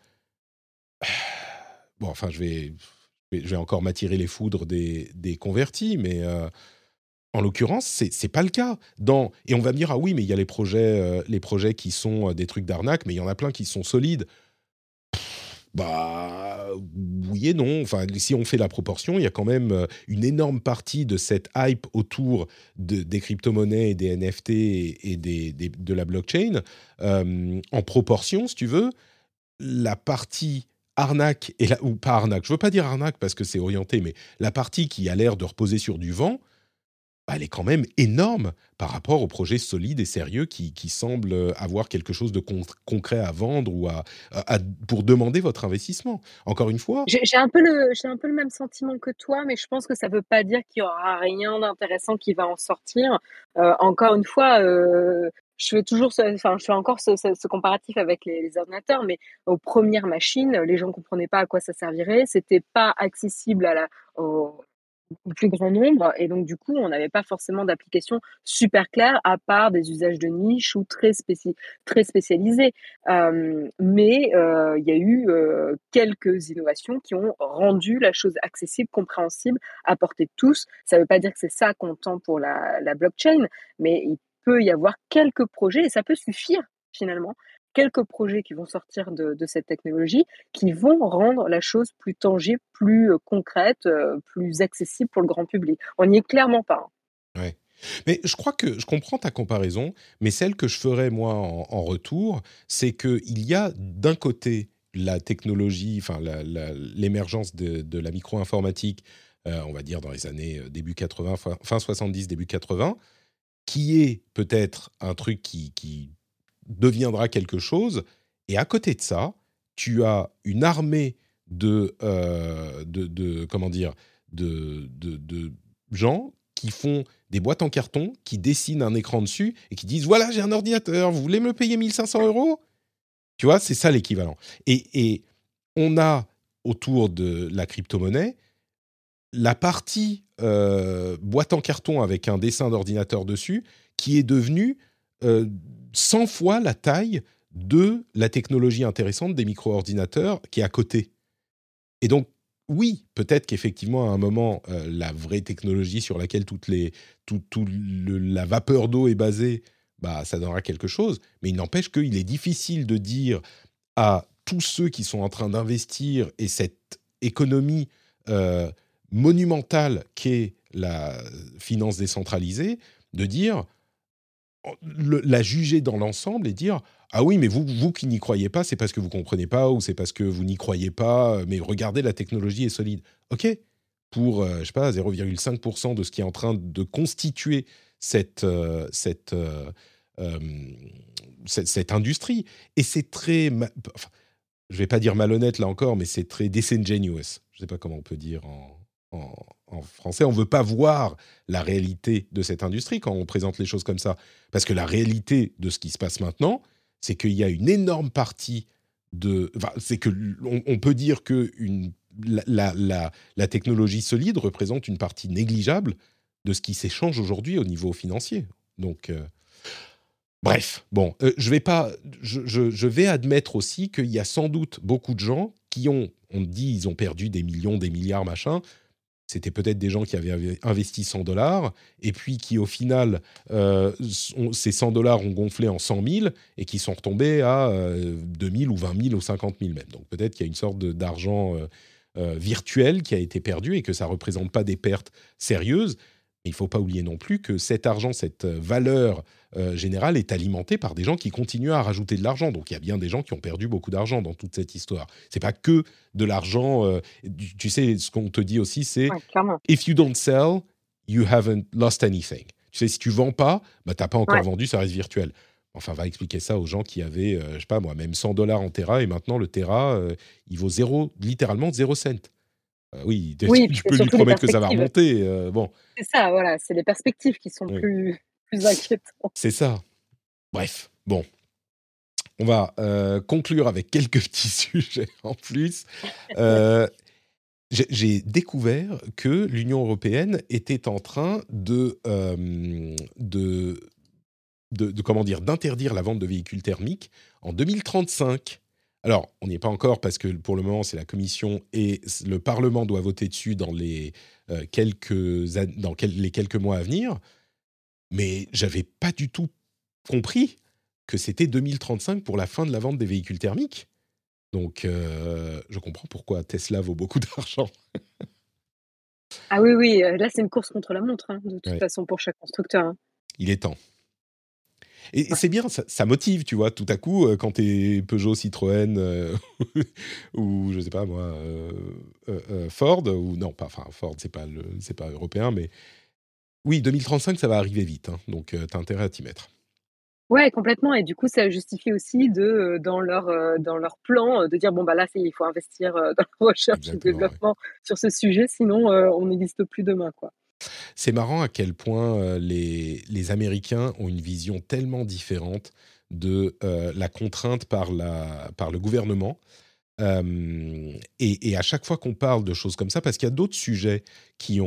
bon, enfin, je vais, je vais encore m'attirer les foudres des, des convertis, mais euh, en l'occurrence, c'est n'est pas le cas. Dans, et on va me dire, ah oui, mais il y a les projets, euh, les projets qui sont des trucs d'arnaque, mais il y en a plein qui sont solides. Bah oui et non. Enfin, si on fait la proportion, il y a quand même euh, une énorme partie de cette hype autour de, des crypto-monnaies et des NFT et, des, de la blockchain. Euh, en proportion, si tu veux, la partie arnaque, et ou pas arnaque, je veux pas dire arnaque parce que c'est orienté, mais la partie qui a l'air de reposer sur du vent, elle est quand même énorme par rapport aux projets solides et sérieux qui, semblent avoir quelque chose de concret à vendre ou à, pour demander votre investissement. Encore une fois. J'ai un, peu le, même sentiment que toi, mais je pense que ça ne veut pas dire qu'il n'y aura rien d'intéressant qui va en sortir. Euh, encore une fois, euh, je fais toujours, enfin, je fais encore ce, ce, comparatif avec les, les, ordinateurs, mais aux premières machines, les gens ne comprenaient pas à quoi ça servirait, c'était pas accessible à la, plus grand nombre. Et donc, du coup, on n'avait pas forcément d'application super claire à part des usages de niche ou très, spéci très spécialisés. Mais il y a eu quelques innovations qui ont rendu la chose accessible, compréhensible, à portée de tous. Ça ne veut pas dire que c'est ça qu'on tend pour la, la blockchain, mais il peut y avoir quelques projets et ça peut suffire finalement quelques projets qui vont sortir de, cette technologie qui vont rendre la chose plus tangible, plus euh, concrète, euh, plus accessible pour le grand public. On n'y est clairement pas. Hein. Ouais. Mais je crois que je comprends ta comparaison, mais celle que je ferais moi en, retour, c'est qu'il y a d'un côté la technologie, enfin l'émergence de, la micro-informatique, euh, on va dire dans les années début 80, fin, 70, début 80, qui est peut-être un truc qui, qui deviendra quelque chose. Et à côté de ça, tu as une armée de, euh, de, comment dire, de, de, gens qui font des boîtes en carton, qui dessinent un écran dessus et qui disent voilà, j'ai un ordinateur, vous voulez me payer 1500 euros? Tu vois, c'est ça l'équivalent. Et, et, on a autour de la crypto-monnaie la partie euh, boîte en carton avec un dessin d'ordinateur dessus qui est devenue euh, 100 fois la taille de la technologie intéressante des micro-ordinateurs qui est à côté. Et donc, oui, peut-être qu'effectivement, à un moment, la vraie technologie sur laquelle toute la vapeur d'eau est basée, bah, ça donnera quelque chose. Mais il n'empêche qu'il est difficile de dire à tous ceux qui sont en train d'investir et cette économie monumentale qu'est la finance décentralisée, de dire, la juger dans l'ensemble et dire ah oui, mais vous, vous qui n'y croyez pas, c'est parce que vous comprenez pas ou c'est parce que vous n'y croyez pas. Mais regardez, la technologie est solide. Ok, pour euh, je sais pas 0,5% de ce qui est en train de constituer cette euh, cette, euh, cette, industrie. Et c'est très, enfin, je vais pas dire malhonnête là encore, mais c'est très disingenuous. Je sais pas comment on peut dire en, français, on ne veut pas voir la réalité de cette industrie quand on présente les choses comme ça. Parce que la réalité de ce qui se passe maintenant, c'est qu'il y a une énorme partie de... c'est que on, peut dire que la, la, technologie solide représente une partie négligeable de ce qui s'échange aujourd'hui au niveau financier. Donc... Euh, bref, bon, euh, je vais pas, je, je, vais admettre aussi qu'il y a sans doute beaucoup de gens qui ont, on dit, ils ont perdu des millions, des milliards, machin, c'était peut-être des gens qui avaient investi 100 dollars et puis qui au final euh, ces 100 dollars ont gonflé en 100 000 et qui sont retombés à euh, 2 000 ou 20 000 ou 50 000 même. Donc peut-être qu'il y a une sorte d'argent euh, euh, virtuel qui a été perdu et que ça représente pas des pertes sérieuses. Il ne faut pas oublier non plus que cet argent, cette valeur euh, générale est alimentée par des gens qui continuent à rajouter de l'argent. Donc il y a bien des gens qui ont perdu beaucoup d'argent dans toute cette histoire. C'est pas que de l'argent. Euh, tu, sais, ce qu'on te dit aussi, c'est if you don't sell, you haven't lost anything. Tu sais, si tu vends pas, bah t'as pas encore vendu, ça reste virtuel. Enfin, va expliquer ça aux gens qui avaient, euh, je sais pas moi, même 100 dollars en Terra et maintenant le Terra, il vaut zéro, littéralement zéro cent. Oui, tu, peux lui promettre que ça va remonter. bon. C'est ça, voilà, c'est les perspectives qui sont plus c'est ça. Bref, bon. On va euh, conclure avec quelques petits sujets en plus. Euh, j'ai découvert que l'Union européenne était en train de, euh, de, de, comment dire d'interdire la vente de véhicules thermiques en 2035. Alors, on n'y est pas encore parce que pour le moment, c'est la Commission et le Parlement doit voter dessus dans les, quelques, dans les quelques mois à venir mais j'avais pas du tout compris que c'était 2035 pour la fin de la vente des véhicules thermiques. Donc, euh, je comprends pourquoi Tesla vaut beaucoup d'argent. ah oui, oui, euh, là, c'est une course contre la montre, hein, de toute façon, pour chaque constructeur. Hein. Il est temps. Et c'est bien, ça, motive, tu vois, tout à coup, euh, quand tu es Peugeot, Citroën, ou je sais pas moi, Ford, ou non, pas, enfin, Ford, c'est pas, pas européen, mais oui, 2035, ça va arriver vite, hein, donc euh, tu as intérêt à t'y mettre. Ouais, complètement. Et du coup, ça justifie aussi de, euh, dans leur, euh, dans leur plan, de dire bon bah là, il faut investir dans la recherche et le développement sur ce sujet, sinon on n'existe plus demain, quoi. C'est marrant à quel point les, les Américains ont une vision tellement différente de la contrainte par, le gouvernement et, à chaque fois qu'on parle de choses comme ça, parce qu'il y a d'autres sujets qui,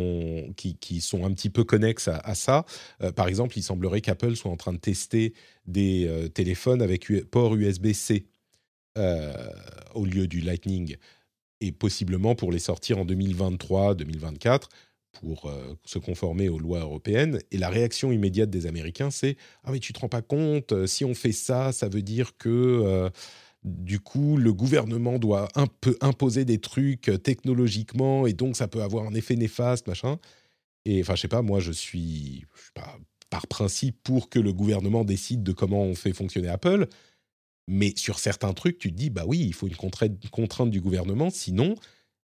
sont un petit peu connexes à, ça. par exemple, il semblerait qu'Apple soit en train de tester des téléphones avec port USB-C au lieu du Lightning, et possiblement pour les sortir en 2023, 2024 pour se conformer aux lois européennes. Et la réaction immédiate des Américains, c'est Ah, mais tu te rends pas compte, si on fait ça, ça veut dire que du coup, le gouvernement doit un peu imposer des trucs euh, technologiquement et donc ça peut avoir un effet néfaste, machin. Et enfin, je sais pas, moi, je suis, par principe pour que le gouvernement décide de comment on fait fonctionner Apple. Mais sur certains trucs, tu te dis, bah oui, il faut une contrainte du gouvernement, sinon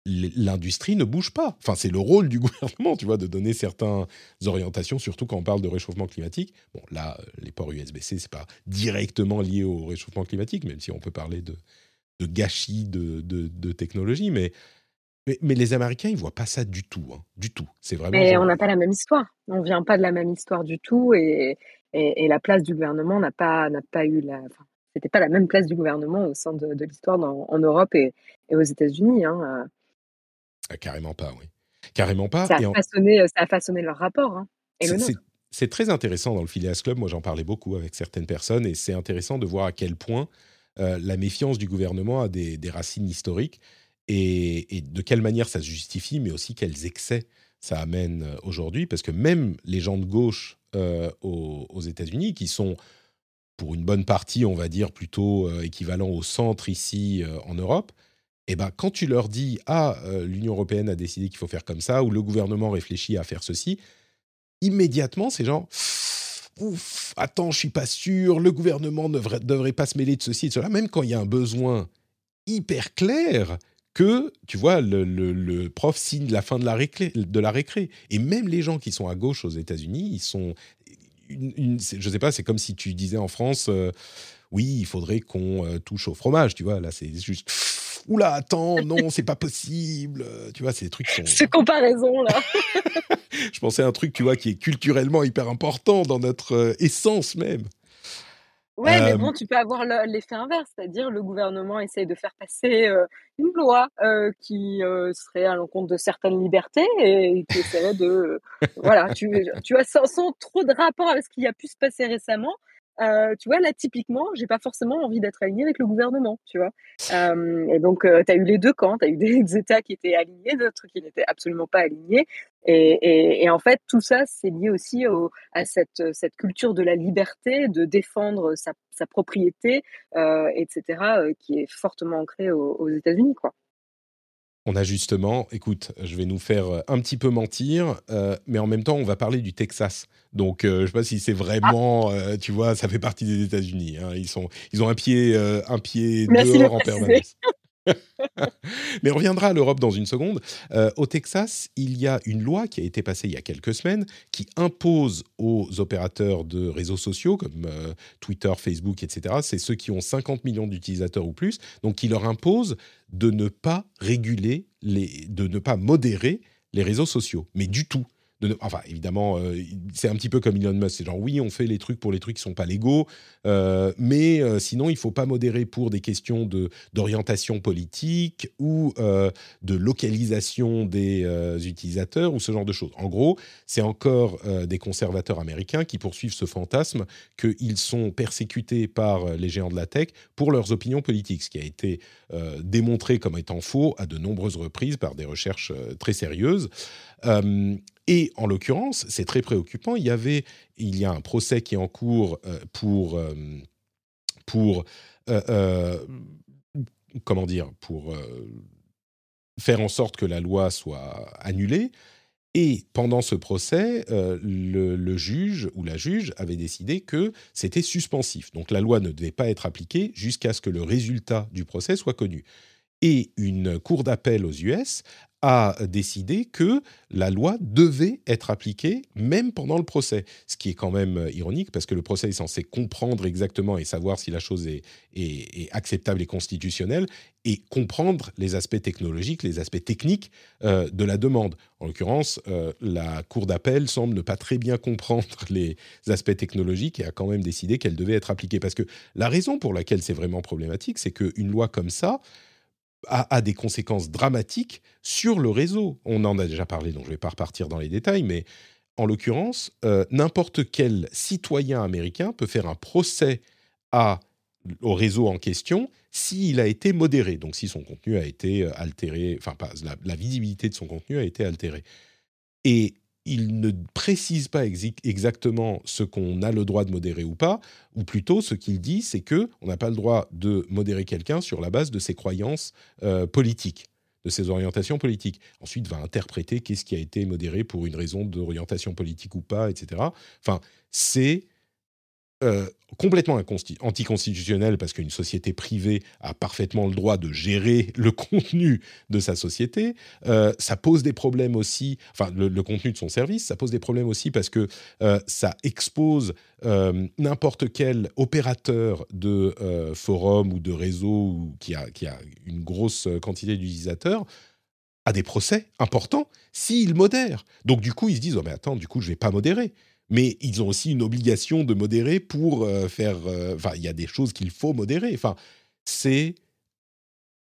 l'industrie ne bouge pas. Enfin, c'est le rôle du gouvernement, tu vois, de donner certaines orientations, surtout quand on parle de réchauffement climatique. Bon, là, euh, les ports USB-C, c'est pas directement lié au réchauffement climatique, même si on peut parler de, gâchis de, de, technologie, mais, mais, les Américains, ils voient pas ça du tout, hein, du tout. C'est vraiment. Mais on n'a pas la même histoire. On vient pas de la même histoire du tout, et, et, la place du gouvernement n'a pas, n'a pas eu la. Enfin, c'était pas la même place du gouvernement au sein de, l'histoire en Europe et, aux États-Unis. Hein. Euh. Ah, carrément pas, oui. Carrément pas. Ça a, façonné, euh, ça a façonné leur rapport. Hein, c'est très intéressant dans le Phileas Club. Moi, j'en parlais beaucoup avec certaines personnes et c'est intéressant de voir à quel point euh, la méfiance du gouvernement a des, racines historiques. et, de quelle manière ça se justifie, mais aussi quels excès ça amène aujourd'hui, parce que même les gens de gauche aux, aux États-Unis, qui sont pour une bonne partie, on va dire, plutôt équivalent au centre ici en Europe, eh ben, quand tu leur dis Ah, l'Union européenne a décidé qu'il faut faire comme ça, ou le gouvernement réfléchit à faire ceci, immédiatement, ces gens Ouf, attends, je suis pas sûr, le gouvernement ne devrait, pas se mêler de ceci et de cela, même quand il y a un besoin hyper clair que, tu vois, le, prof signe la fin de la, récré, de la récré. Et même les gens qui sont à gauche aux États-Unis, ils sont. Une, je sais pas, c'est comme si tu disais en France, euh, oui, il faudrait qu'on euh, touche au fromage, tu vois. Là, c'est juste oula, attends, non, c'est pas possible. Tu vois, c'est des trucs qui sont. Ces comparaisons-là. je pensais à un truc, tu vois, qui est culturellement hyper important dans notre euh, essence même. Ouais, mais bon, tu peux avoir l'effet inverse, c'est-à-dire le gouvernement essaye de faire passer euh, une loi euh, qui serait à l'encontre de certaines libertés et qui essaierait de, voilà, tu, tu vois, sans, sans, trop de rapport avec ce qui a pu se passer récemment, euh, tu vois, là, typiquement, j'ai pas forcément envie d'être aligné avec le gouvernement, tu vois. Euh, et donc, euh, tu as eu les deux camps, tu as eu des États qui étaient alignés, d'autres qui n'étaient absolument pas alignés. Et, en fait, tout ça, c'est lié aussi à cette, culture de la liberté, de défendre sa, propriété, etc., qui est fortement ancrée aux, aux États-Unis, quoi on a justement, écoute, je vais nous faire euh, un petit peu mentir, euh, mais en même temps, on va parler du Texas. Donc, euh, je ne sais pas si c'est vraiment, tu vois, ça fait partie des États-Unis. Hein. Ils sont, ils ont un pied, un pied dehors en permanence. Mais on reviendra à l'Europe dans une seconde. Euh, au Texas, il y a une loi qui a été passée il y a quelques semaines qui impose aux opérateurs de réseaux sociaux comme euh, Twitter, Facebook, etc., c'est ceux qui ont 50 millions d'utilisateurs ou plus, donc qui leur impose de ne pas réguler, de ne pas modérer les réseaux sociaux, mais du tout enfin, évidemment, euh, c'est un petit peu comme Elon Musk. C'est genre, oui, on fait les trucs pour les trucs qui sont pas légaux, euh, mais euh, sinon, il faut pas modérer pour des questions de d'orientation politique ou de localisation des utilisateurs ou ce genre de choses. En gros, c'est encore des conservateurs américains qui poursuivent ce fantasme qu'ils sont persécutés par les géants de la tech pour leurs opinions politiques, ce qui a été démontré comme étant faux à de nombreuses reprises par des recherches très sérieuses. Et en l'occurrence, c'est très préoccupant. Il y avait, il y a un procès qui est en cours euh, pour euh, pour euh, comment dire pour faire en sorte que la loi soit annulée. Et pendant ce procès, le, le, juge ou la juge avait décidé que c'était suspensif. Donc la loi ne devait pas être appliquée jusqu'à ce que le résultat du procès soit connu. Et une cour d'appel aux US a décidé que la loi devait être appliquée même pendant le procès, ce qui est quand même euh, ironique parce que le procès est censé comprendre exactement et savoir si la chose est, acceptable et constitutionnelle et comprendre les aspects technologiques, les aspects techniques euh, de la demande. En l'occurrence, euh, la Cour d'appel semble ne pas très bien comprendre les aspects technologiques et a quand même décidé qu'elle devait être appliquée. Parce que la raison pour laquelle c'est vraiment problématique, c'est qu'une loi comme ça, a, des conséquences dramatiques sur le réseau. On en a déjà parlé, donc je ne vais pas repartir dans les détails, mais en l'occurrence, euh, n'importe quel citoyen américain peut faire un procès au réseau en question s'il a été modéré, donc si son contenu a été euh, altéré, enfin pas, la, la, visibilité de son contenu a été altérée. Et il ne précise pas exactement ce qu'on a le droit de modérer ou pas, ou plutôt ce qu'il dit, c'est que on n'a pas le droit de modérer quelqu'un sur la base de ses croyances euh, politiques, de ses orientations politiques. Ensuite, va interpréter qu'est-ce qui a été modéré pour une raison d'orientation politique ou pas, etc. Enfin, c'est euh, complètement anticonstitutionnel parce qu'une société privée a parfaitement le droit de gérer le contenu de sa société. Euh, ça pose des problèmes aussi, enfin le, contenu de son service, ça pose des problèmes aussi parce que euh, ça expose n'importe quel opérateur de forum ou de réseau qui, a, une grosse quantité d'utilisateurs à des procès importants s'il modère. Donc du coup, ils se disent, oh mais attends, du coup, je vais pas modérer mais ils ont aussi une obligation de modérer pour euh, faire. Euh, enfin, il y a des choses qu'il faut modérer. Enfin, c'est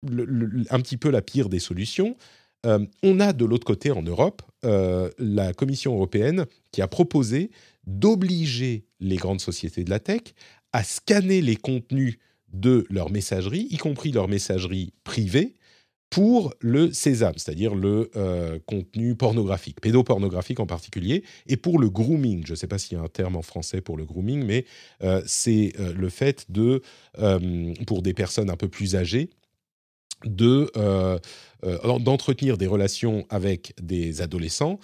un petit peu la pire des solutions. Euh, on a de l'autre côté en Europe la Commission européenne qui a proposé d'obliger les grandes sociétés de la tech à scanner les contenus de leur messagerie, y compris leur messagerie privée, pour le sésame, c'est-à-dire le euh, contenu pornographique, pédopornographique en particulier, et pour le grooming. Je ne sais pas s'il y a un terme en français pour le grooming, mais euh, c'est euh, le fait de, pour des personnes un peu plus âgées, de d'entretenir des relations avec des adolescents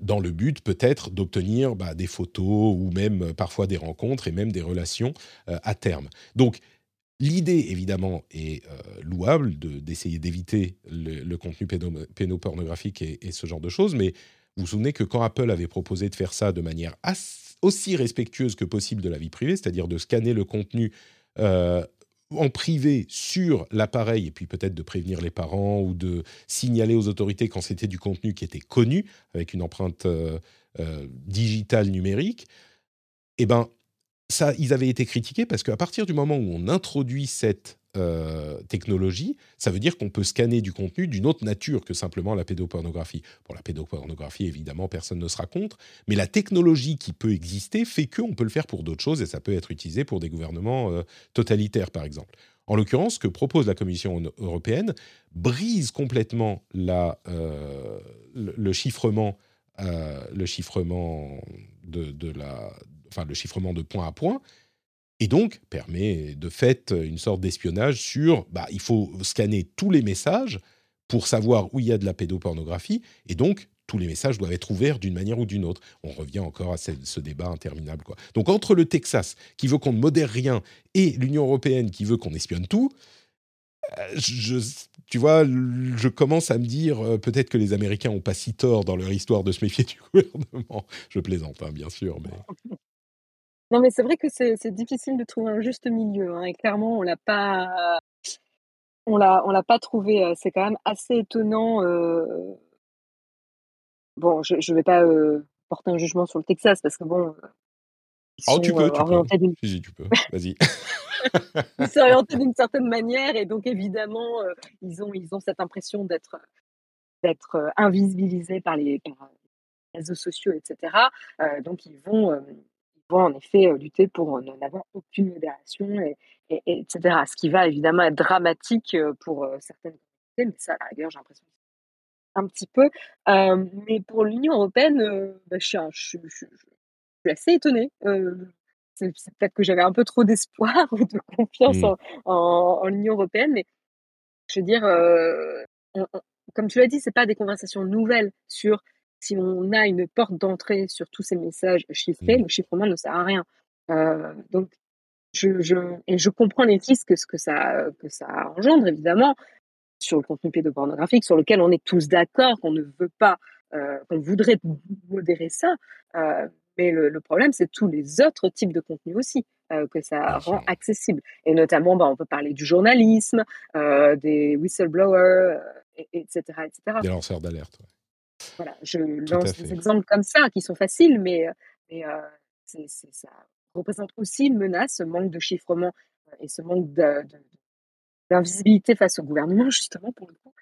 dans le but peut-être d'obtenir bah, des photos ou même parfois des rencontres et même des relations à terme. Donc L'idée, évidemment, est euh, louable d'essayer d'éviter le, contenu pédopornographique et, ce genre de choses, mais vous vous souvenez que quand Apple avait proposé de faire ça de manière aussi respectueuse que possible de la vie privée, c'est-à-dire de scanner le contenu euh, en privé sur l'appareil et puis peut-être de prévenir les parents ou de signaler aux autorités quand c'était du contenu qui était connu avec une empreinte euh, digitale numérique, eh ben ils avaient été critiqués parce qu'à partir du moment où on introduit cette euh, technologie, ça veut dire qu'on peut scanner du contenu d'une autre nature que simplement la pédopornographie. Pour la pédopornographie, évidemment, personne ne sera contre, mais la technologie qui peut exister fait qu'on peut le faire pour d'autres choses et ça peut être utilisé pour des gouvernements euh, totalitaires, par exemple. En l'occurrence, ce que propose la Commission européenne brise complètement euh, le, chiffrement, le chiffrement de la enfin le chiffrement de point à point, et donc permet de fait une sorte d'espionnage sur, bah, il faut scanner tous les messages pour savoir où il y a de la pédopornographie, et donc tous les messages doivent être ouverts d'une manière ou d'une autre. On revient encore à ce, débat interminable. Quoi. Donc entre le Texas, qui veut qu'on ne modère rien, et l'Union européenne, qui veut qu'on espionne tout, euh, je, tu vois, je commence à me dire euh, peut-être que les Américains n'ont pas si tort dans leur histoire de se méfier du gouvernement. Je plaisante, hein, bien sûr, mais Non, mais c'est vrai que c'est difficile de trouver un juste milieu, hein, et clairement, on l'a pas on l'a on l'a pas trouvé, c'est quand même assez étonnant, euh bon, je je vais pas, euh, porter un jugement sur le Texas parce que bon, ils Oh, tu peux, tu peux. Si, tu peux. Vas-y. ils sont orientés d'une certaine manière et donc évidemment, ils ont ils ont cette impression d'être, d'être, invisibilisés par les par les réseaux sociaux etc. donc ils vont, en effet euh, lutter pour euh, n'en avoir aucune modération, et, etc. Ce qui va évidemment être dramatique euh, pour certaines communautés, mais ça, à la rigueur, j'ai l'impression un petit peu. mais pour l'Union européenne, bah, je, suis, assez étonnée. c'est peut-être que j'avais un peu trop d'espoir ou de confiance mmh. en, l'Union européenne, mais je veux dire, comme tu l'as dit, c'est pas des conversations nouvelles sur si on a une porte d'entrée sur tous ces messages chiffrés, mmh. le chiffrement ne sert à rien. Euh, donc, je, je, et je comprends les risques que, que, ça, que ça engendre, évidemment, sur le contenu pédopornographique, sur lequel on est tous d'accord qu'on ne veut pas, euh, qu'on voudrait modérer ça. Euh, mais le, problème, c'est tous les autres types de contenus aussi que ça rend accessible. Et notamment, bah, on peut parler du journalisme, des whistleblowers, etc., etc. Des lanceurs d'alerte. Voilà, je lance des exemples comme ça qui sont faciles, mais, mais ça représente aussi une menace, ce manque de chiffrement et ce manque d'invisibilité face au gouvernement, justement, pour le coup.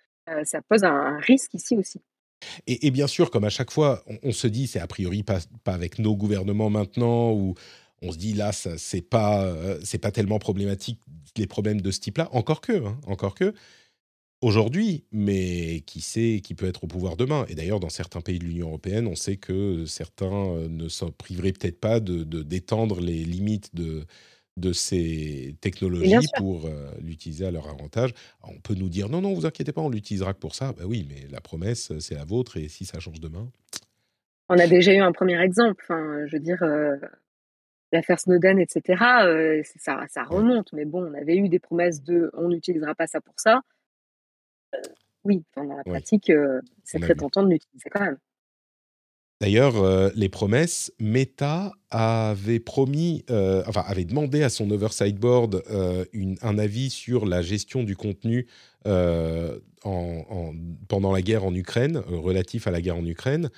ça pose un, risque ici aussi. Et, bien sûr, comme à chaque fois, on, se dit, c'est a priori pas, pas, avec nos gouvernements maintenant, ou on se dit là, c'est pas, c'est pas tellement problématique les problèmes de ce type-là. Encore que, hein, encore que aujourd'hui, mais qui sait qui peut être au pouvoir demain. Et d'ailleurs, dans certains pays de l'Union européenne, on sait que certains euh, ne s'en priveraient peut-être pas de d'étendre les limites de de ces technologies pour euh, l'utiliser à leur avantage. on peut nous dire non, non, vous inquiétez pas, on l'utilisera que pour ça. Ben oui, mais la promesse, c'est la vôtre, et si ça change demain On a déjà eu un premier exemple. Enfin, je veux dire, euh, l'affaire Snowden, etc. ça, ça remonte. Mais bon, on avait eu des promesses de on n'utilisera pas ça pour ça oui, dans la pratique, c'est très tentant de l'utiliser quand même. D'ailleurs, les promesses, Meta avait promis, enfin avait demandé à son oversight board un avis sur la gestion du contenu pendant la guerre en Ukraine, relatif à la guerre en Ukraine.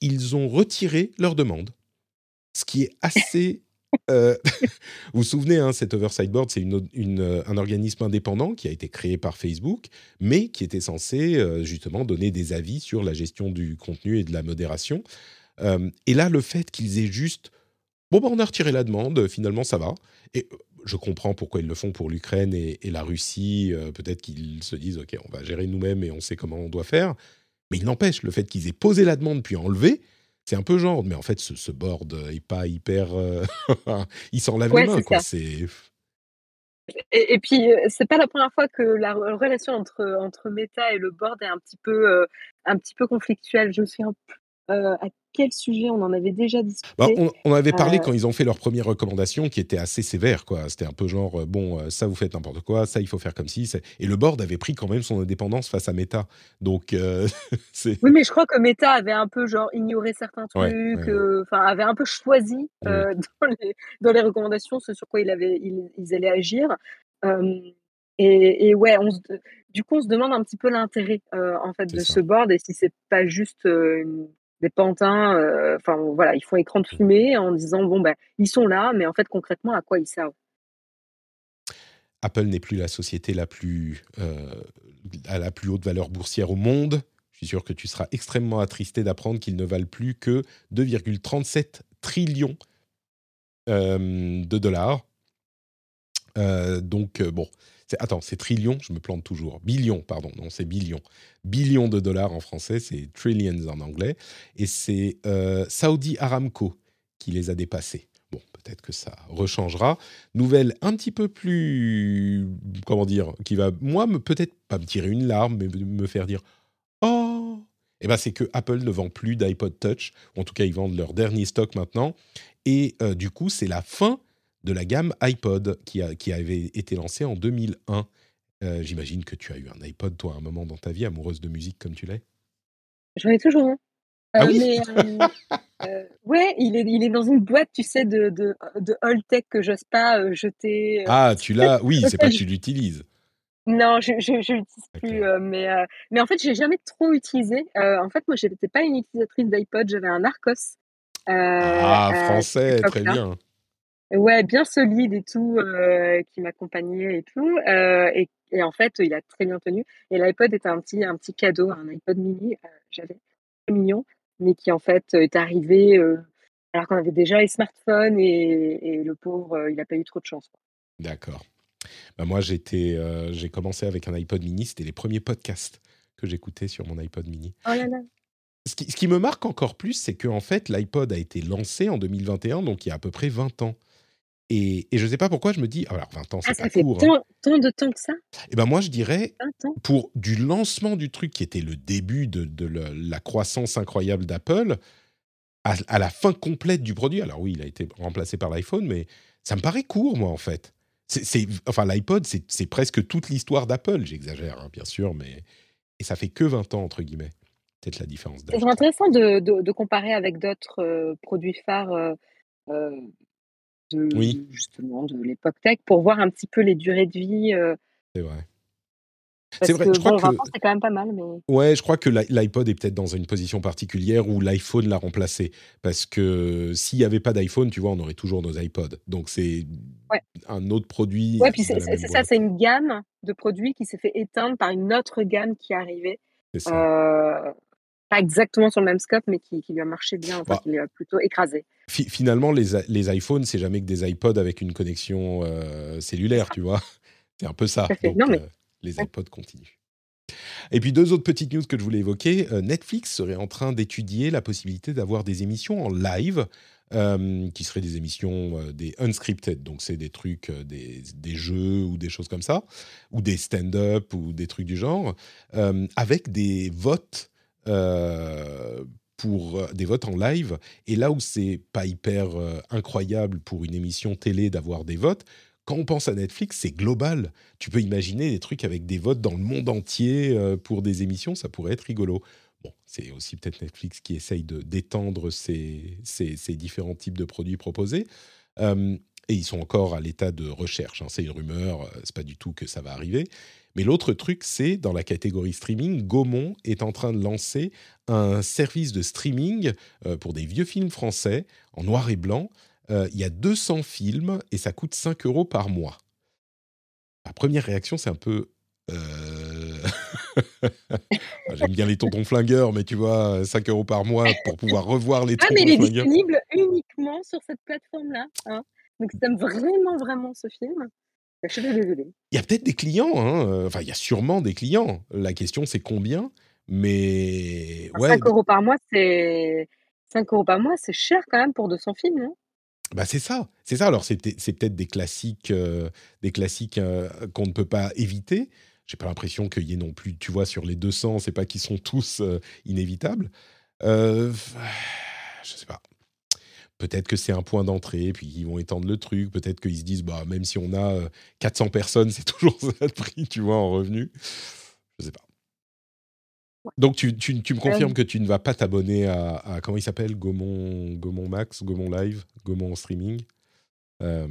ils ont retiré leur demande, ce qui est assez euh, vous vous souvenez, hein, cet Oversight Board, c'est euh, un organisme indépendant qui a été créé par Facebook, mais qui était censé euh, justement donner des avis sur la gestion du contenu et de la modération. et là, le fait qu'ils aient juste, bon, bah, on a retiré la demande, finalement, ça va. Et je comprends pourquoi ils le font pour l'Ukraine et, la Russie. Peut-être qu'ils se disent, OK, on va gérer nous-mêmes et on sait comment on doit faire. Mais il n'empêche, le fait qu'ils aient posé la demande puis enlevé, c'est un peu genre, mais en fait, ce, board est pas hyper. il s'en lave les mains, quoi. C'est. Et, et, puis, c'est pas la première fois que la relation entre, entre Meta et le board est un petit peu, un petit peu conflictuelle. Je me souviens euh, à quel sujet on en avait déjà discuté bah, on, avait parlé euh, quand ils ont fait leurs premières recommandations qui étaient assez sévères. quoi. C'était un peu genre, euh, bon, ça vous faites n'importe quoi, ça il faut faire comme si. Et le board avait pris quand même son indépendance face à Meta. Donc, c'est... Oui, mais je crois que Meta avait un peu genre ignoré certains trucs, enfin avait un peu choisi dans, les, dans, les, recommandations ce sur quoi il avait, ils, allaient agir. Et, et, ouais, on du coup, on se demande un petit peu l'intérêt en fait de ce board et si c'est pas juste des pantins. Euh, enfin, voilà, ils font écran de fumée en disant bon, ben, ils sont là, mais en fait, concrètement, à quoi ils servent? Apple n'est plus la société la plus, euh, à la plus haute valeur boursière au monde. Je suis sûr que tu seras extrêmement attristé d'apprendre qu'ils ne valent plus que 2,37 trillions euh, de dollars. donc, bon, attends, c'est trillions, je me plante toujours. Billions, pardon, non, c'est billions. Billions de dollars en français, c'est trillions en anglais. Et c'est euh, Saudi Aramco qui les a dépassés. Bon, peut-être que ça rechangera. Nouvelle un petit peu plus, comment dire, qui va, moi, peut-être pas me tirer une larme, mais me faire dire Oh eh ben, c'est que Apple ne vend plus d'iPod Touch. En tout cas, ils vendent leur dernier stock maintenant. Et euh, du coup, c'est la fin de la gamme iPod qui, a, qui avait été lancée en 2001. Euh, j'imagine que tu as eu un iPod, toi, à un moment dans ta vie, amoureuse de musique comme tu l'es? J'en ai toujours un. Ah euh, oui euh, ouais, il est, il est dans une boîte, tu sais, de, de, de tech que j'ose pas jeter. ah, tu l'as Oui, c'est pas que tu l'utilises. Non, je ne l'utilise plus. mais, mais en fait, j'ai jamais trop utilisé. en fait, moi, je n'étais pas une utilisatrice d'iPod, j'avais un Arcos. ah, français, très bien. Ouais, bien solide et tout, euh, qui m'accompagnait et tout. Euh, et, et, en fait, il a très bien tenu. Et l'iPod était un petit, un petit cadeau, un iPod mini, euh, j'avais, très mignon, mais qui en fait est arrivé alors qu'on avait déjà les smartphones et, et le pauvre, il n'a pas eu trop de chance. D'accord. Bah moi, j'étais, j'ai commencé avec un iPod mini, c'était les premiers podcasts que j'écoutais sur mon iPod mini. Oh là là. Ce qui, ce qui, me marque encore plus, c'est qu'en en fait, l'iPod a été lancé en 2021, donc il y a à peu près 20 ans. Et, je ne sais pas pourquoi je me dis, alors 20 ans, c'est ah, pas ça court. Fait hein. tant, de temps que ça? Eh ben moi, je dirais, pour du lancement du truc qui était le début de, de la croissance incroyable d'Apple, à, la fin complète du produit, alors oui, il a été remplacé par l'iPhone, mais ça me paraît court, moi, en fait. Enfin, l'iPod, c'est presque toute l'histoire d'Apple, j'exagère, hein, bien sûr, mais. Et ça fait que 20 ans, entre guillemets. Peut-être la différence C'est intéressant de, de, comparer avec d'autres euh, produits phares. Euh, euh, de, oui. justement de l'époque tech pour voir un petit peu les durées de vie. Euh, c'est vrai. C'est vrai, je crois que c'est quand même pas mal. Mais... Ouais, je crois que l'iPod est peut-être dans une position particulière où l'iPhone l'a remplacé. Parce que s'il n'y avait pas d'iPhone, tu vois, on aurait toujours nos iPods. Donc c'est un autre produit. Ouais, puis c'est ça, c'est une gamme de produits qui s'est fait éteindre par une autre gamme qui est arrivée. C'est ça. Euh, pas exactement sur le même scope, mais qui, lui a marché bien, enfin, bah, qui l'a plutôt écrasé. finalement, les, les iPhones, c'est jamais que des iPods avec une connexion euh, cellulaire, tu vois. C'est un peu ça. Donc, euh, les iPods continuent. Et puis deux autres petites news que je voulais évoquer. Euh, Netflix serait en train d'étudier la possibilité d'avoir des émissions en live, qui seraient des émissions des unscripted, donc c'est des trucs, des, des, jeux ou des choses comme ça, ou des stand-up ou des trucs du genre, avec des votes euh, pour euh, des votes en live. Et là où c'est pas hyper euh, incroyable pour une émission télé d'avoir des votes, quand on pense à Netflix, c'est global. Tu peux imaginer des trucs avec des votes dans le monde entier pour des émissions, ça pourrait être rigolo. Bon, c'est aussi peut-être Netflix qui essaye de d'étendre ces, ces, différents types de produits proposés. Et ils sont encore à l'état de recherche. Hein. C'est une rumeur, c'est pas du tout que ça va arriver. Mais l'autre truc, c'est dans la catégorie streaming, Gaumont est en train de lancer un service de streaming euh, pour des vieux films français en noir et blanc. Euh, il y a 200 films et ça coûte 5 euros par mois. La première réaction, c'est un peu... Euh, j'aime bien les tontons flingueurs, mais tu vois, 5 euros par mois pour pouvoir revoir les ah, tontons flingueurs. Ah, mais il est disponible uniquement sur cette plateforme-là. Hein Donc si t'aimes vraiment, vraiment ce film, je suis désolé. Il y a peut-être des clients, hein, euh, enfin il y a sûrement des clients. La question c'est combien, mais ouais. 5 euros par mois, c'est 5 euros par mois, c'est cher quand même pour 200 films, non? Bah c'est ça, c'est ça. Alors c'est peut-être des classiques, euh, des classiques euh, qu'on ne peut pas éviter. J'ai pas l'impression qu'il y ait non plus, tu vois, sur les 200, c'est pas qu'ils sont tous inévitables. je sais pas peut-être que c'est un point d'entrée, puis ils vont étendre le truc. Peut-être qu'ils se disent, bah, même si on a 400 euh, personnes, c'est toujours ça le prix, tu vois, en revenu. Je sais pas. Donc, tu, tu, tu me confirmes que tu ne vas pas t'abonner à, comment il s'appelle? Gaumont, Gaumont Max, Gaumont Live, Gaumont Streaming euh...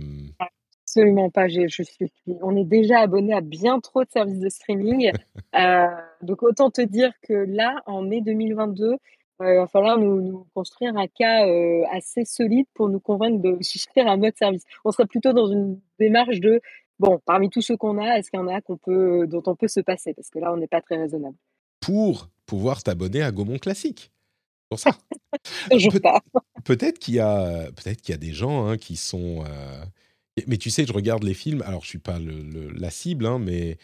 Absolument pas. Je, je suis, on est déjà abonné à bien trop de services de streaming. euh, donc, autant te dire que là, en mai 2022, il va falloir nous, construire un cas euh, assez solide pour nous convaincre de souscrire à un mode service. On serait plutôt dans une démarche de bon, parmi tous ceux qu'on a, est-ce qu'il y en a qu'on peut, dont on peut se passer? Parce que là, on n'est pas très raisonnable. Pour pouvoir t'abonner à Gaumont Classique. Pour ça. Peut- pas. Peut-être qu'il y a, peut-être qu'il y a des gens hein, qui sont. Euh, mais tu sais, je regarde les films. Alors, je suis pas le, la cible, hein, mais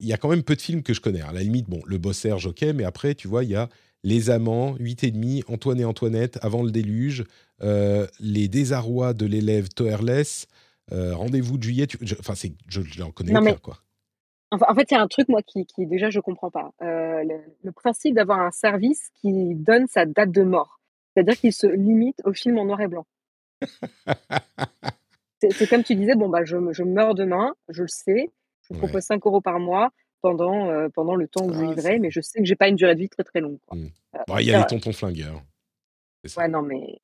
il y a quand même peu de films que je connais. À la limite, bon, le boss Serge, ok, mais après, tu vois, il y a les Amants, 8 et demi, Antoine et Antoinette, Avant le déluge, euh, Les désarrois de l'élève Toerless, euh, Rendez-vous de juillet. enfin, c'est, je, n'en connais pas, quoi. En fait, il y a un truc, moi, qui, qui déjà, je comprends pas. Euh, le, principe d'avoir un service qui donne sa date de mort. C'est-à-dire qu'il se limite au film en noir et blanc. c'est, comme tu disais, bon, bah, je, je meurs demain, je le sais, je vous propose 5 euros par mois, pendant, euh, pendant le temps où je vivrai, ah, mais je sais que j'ai pas une durée de vie très très longue. Mmh. Euh, il y a les tontons flingueurs. Ouais, non, mais.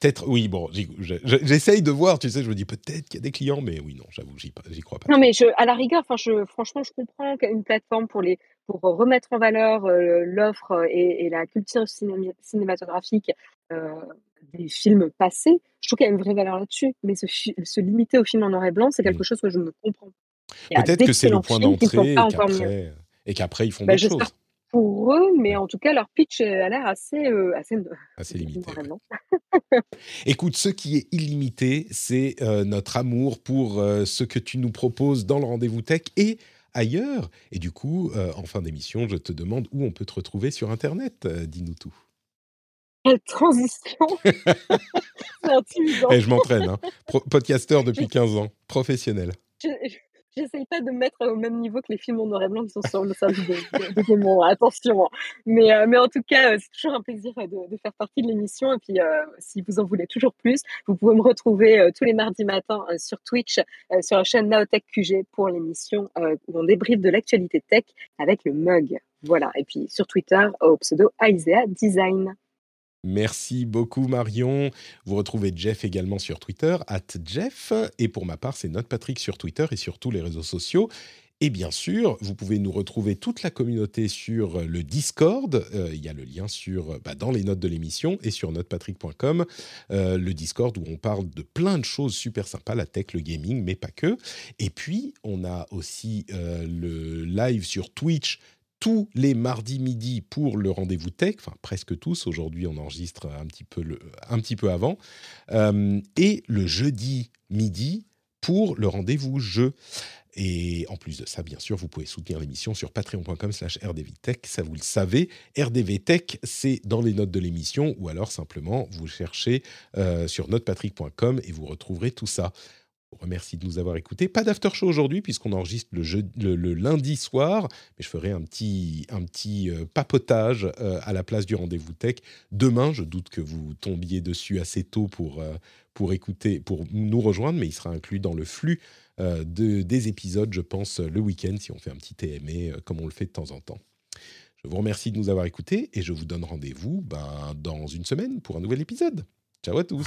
peut-être, oui, bon, j'essaye de voir, tu sais, je me dis peut-être qu'il y a des clients, mais oui, non, j'avoue, j'y crois pas. Non, mais je, à la rigueur, je, franchement, je comprends qu'une plateforme pour, les, pour remettre en valeur euh, l'offre et, la culture cinématographique des films passés, je trouve qu'il y a une vraie valeur là-dessus. Mais se, se, limiter aux films en noir et blanc, c'est quelque mmh. chose que je ne comprends pas. Peut-être que c'est le point d'entrée et qu'après, ils font bah, d'autres choses. Pour eux, mais en tout cas, leur pitch a l'air assez, euh, assez, assez limité. Écoute, ce qui est illimité, c'est euh, notre amour pour euh, ce que tu nous proposes dans le rendez-vous tech et ailleurs. Et du coup, en fin d'émission, je te demande où on peut te retrouver sur Internet. Dis-nous tout. Quelle transition C'est intimidant. Et eh, je m'entraîne, hein. podcasteur depuis 15 ans, professionnel j'essaye pas de me mettre au même niveau que les films en noir et blanc qui sont sur le service de, de, Attention. Hein. Mais, euh, mais en tout cas, euh, c'est toujours un plaisir euh, de, faire partie de l'émission. Et puis, si vous en voulez toujours plus, vous pouvez me retrouver tous les mardis matins sur Twitch, sur la chaîne Naotech QG pour l'émission où on débriefe de l'actualité tech avec le mug. Voilà. Et puis sur Twitter au pseudo Isaiah Design. Merci beaucoup Marion. Vous retrouvez Jeff également sur Twitter, at Jeff. Et pour ma part, c'est Note Patrick sur Twitter et sur tous les réseaux sociaux. Et bien sûr, vous pouvez nous retrouver toute la communauté sur le Discord. Euh, il y a le lien sur, bah, dans les notes de l'émission et sur notepatrick.com. Euh, le Discord où on parle de plein de choses super sympas, la tech, le gaming, mais pas que. Et puis, on a aussi euh, le live sur Twitch tous les mardis midi pour le rendez-vous tech, enfin presque tous. Aujourd'hui, on enregistre un petit peu, avant. Euh, et le jeudi midi pour le rendez-vous jeu. Et en plus de ça, bien sûr, vous pouvez soutenir l'émission sur patreon.com slash rdvtech. Ça, vous le savez. rdvtech, c'est dans les notes de l'émission ou alors simplement, vous cherchez euh, sur notepatrick.com et vous retrouverez tout ça vous remercie de nous avoir écoutés. Pas d'after show aujourd'hui puisqu'on enregistre le, le, lundi soir, mais je ferai un petit, un petit euh, papotage euh, à la place du rendez-vous tech demain. Je doute que vous tombiez dessus assez tôt pour, euh, pour écouter, pour nous rejoindre, mais il sera inclus dans le flux de, des épisodes, je pense, le week-end si on fait un petit TME comme on le fait de temps en temps. Je vous remercie de nous avoir écoutés et je vous donne rendez-vous ben, dans une semaine pour un nouvel épisode. Ciao à tous.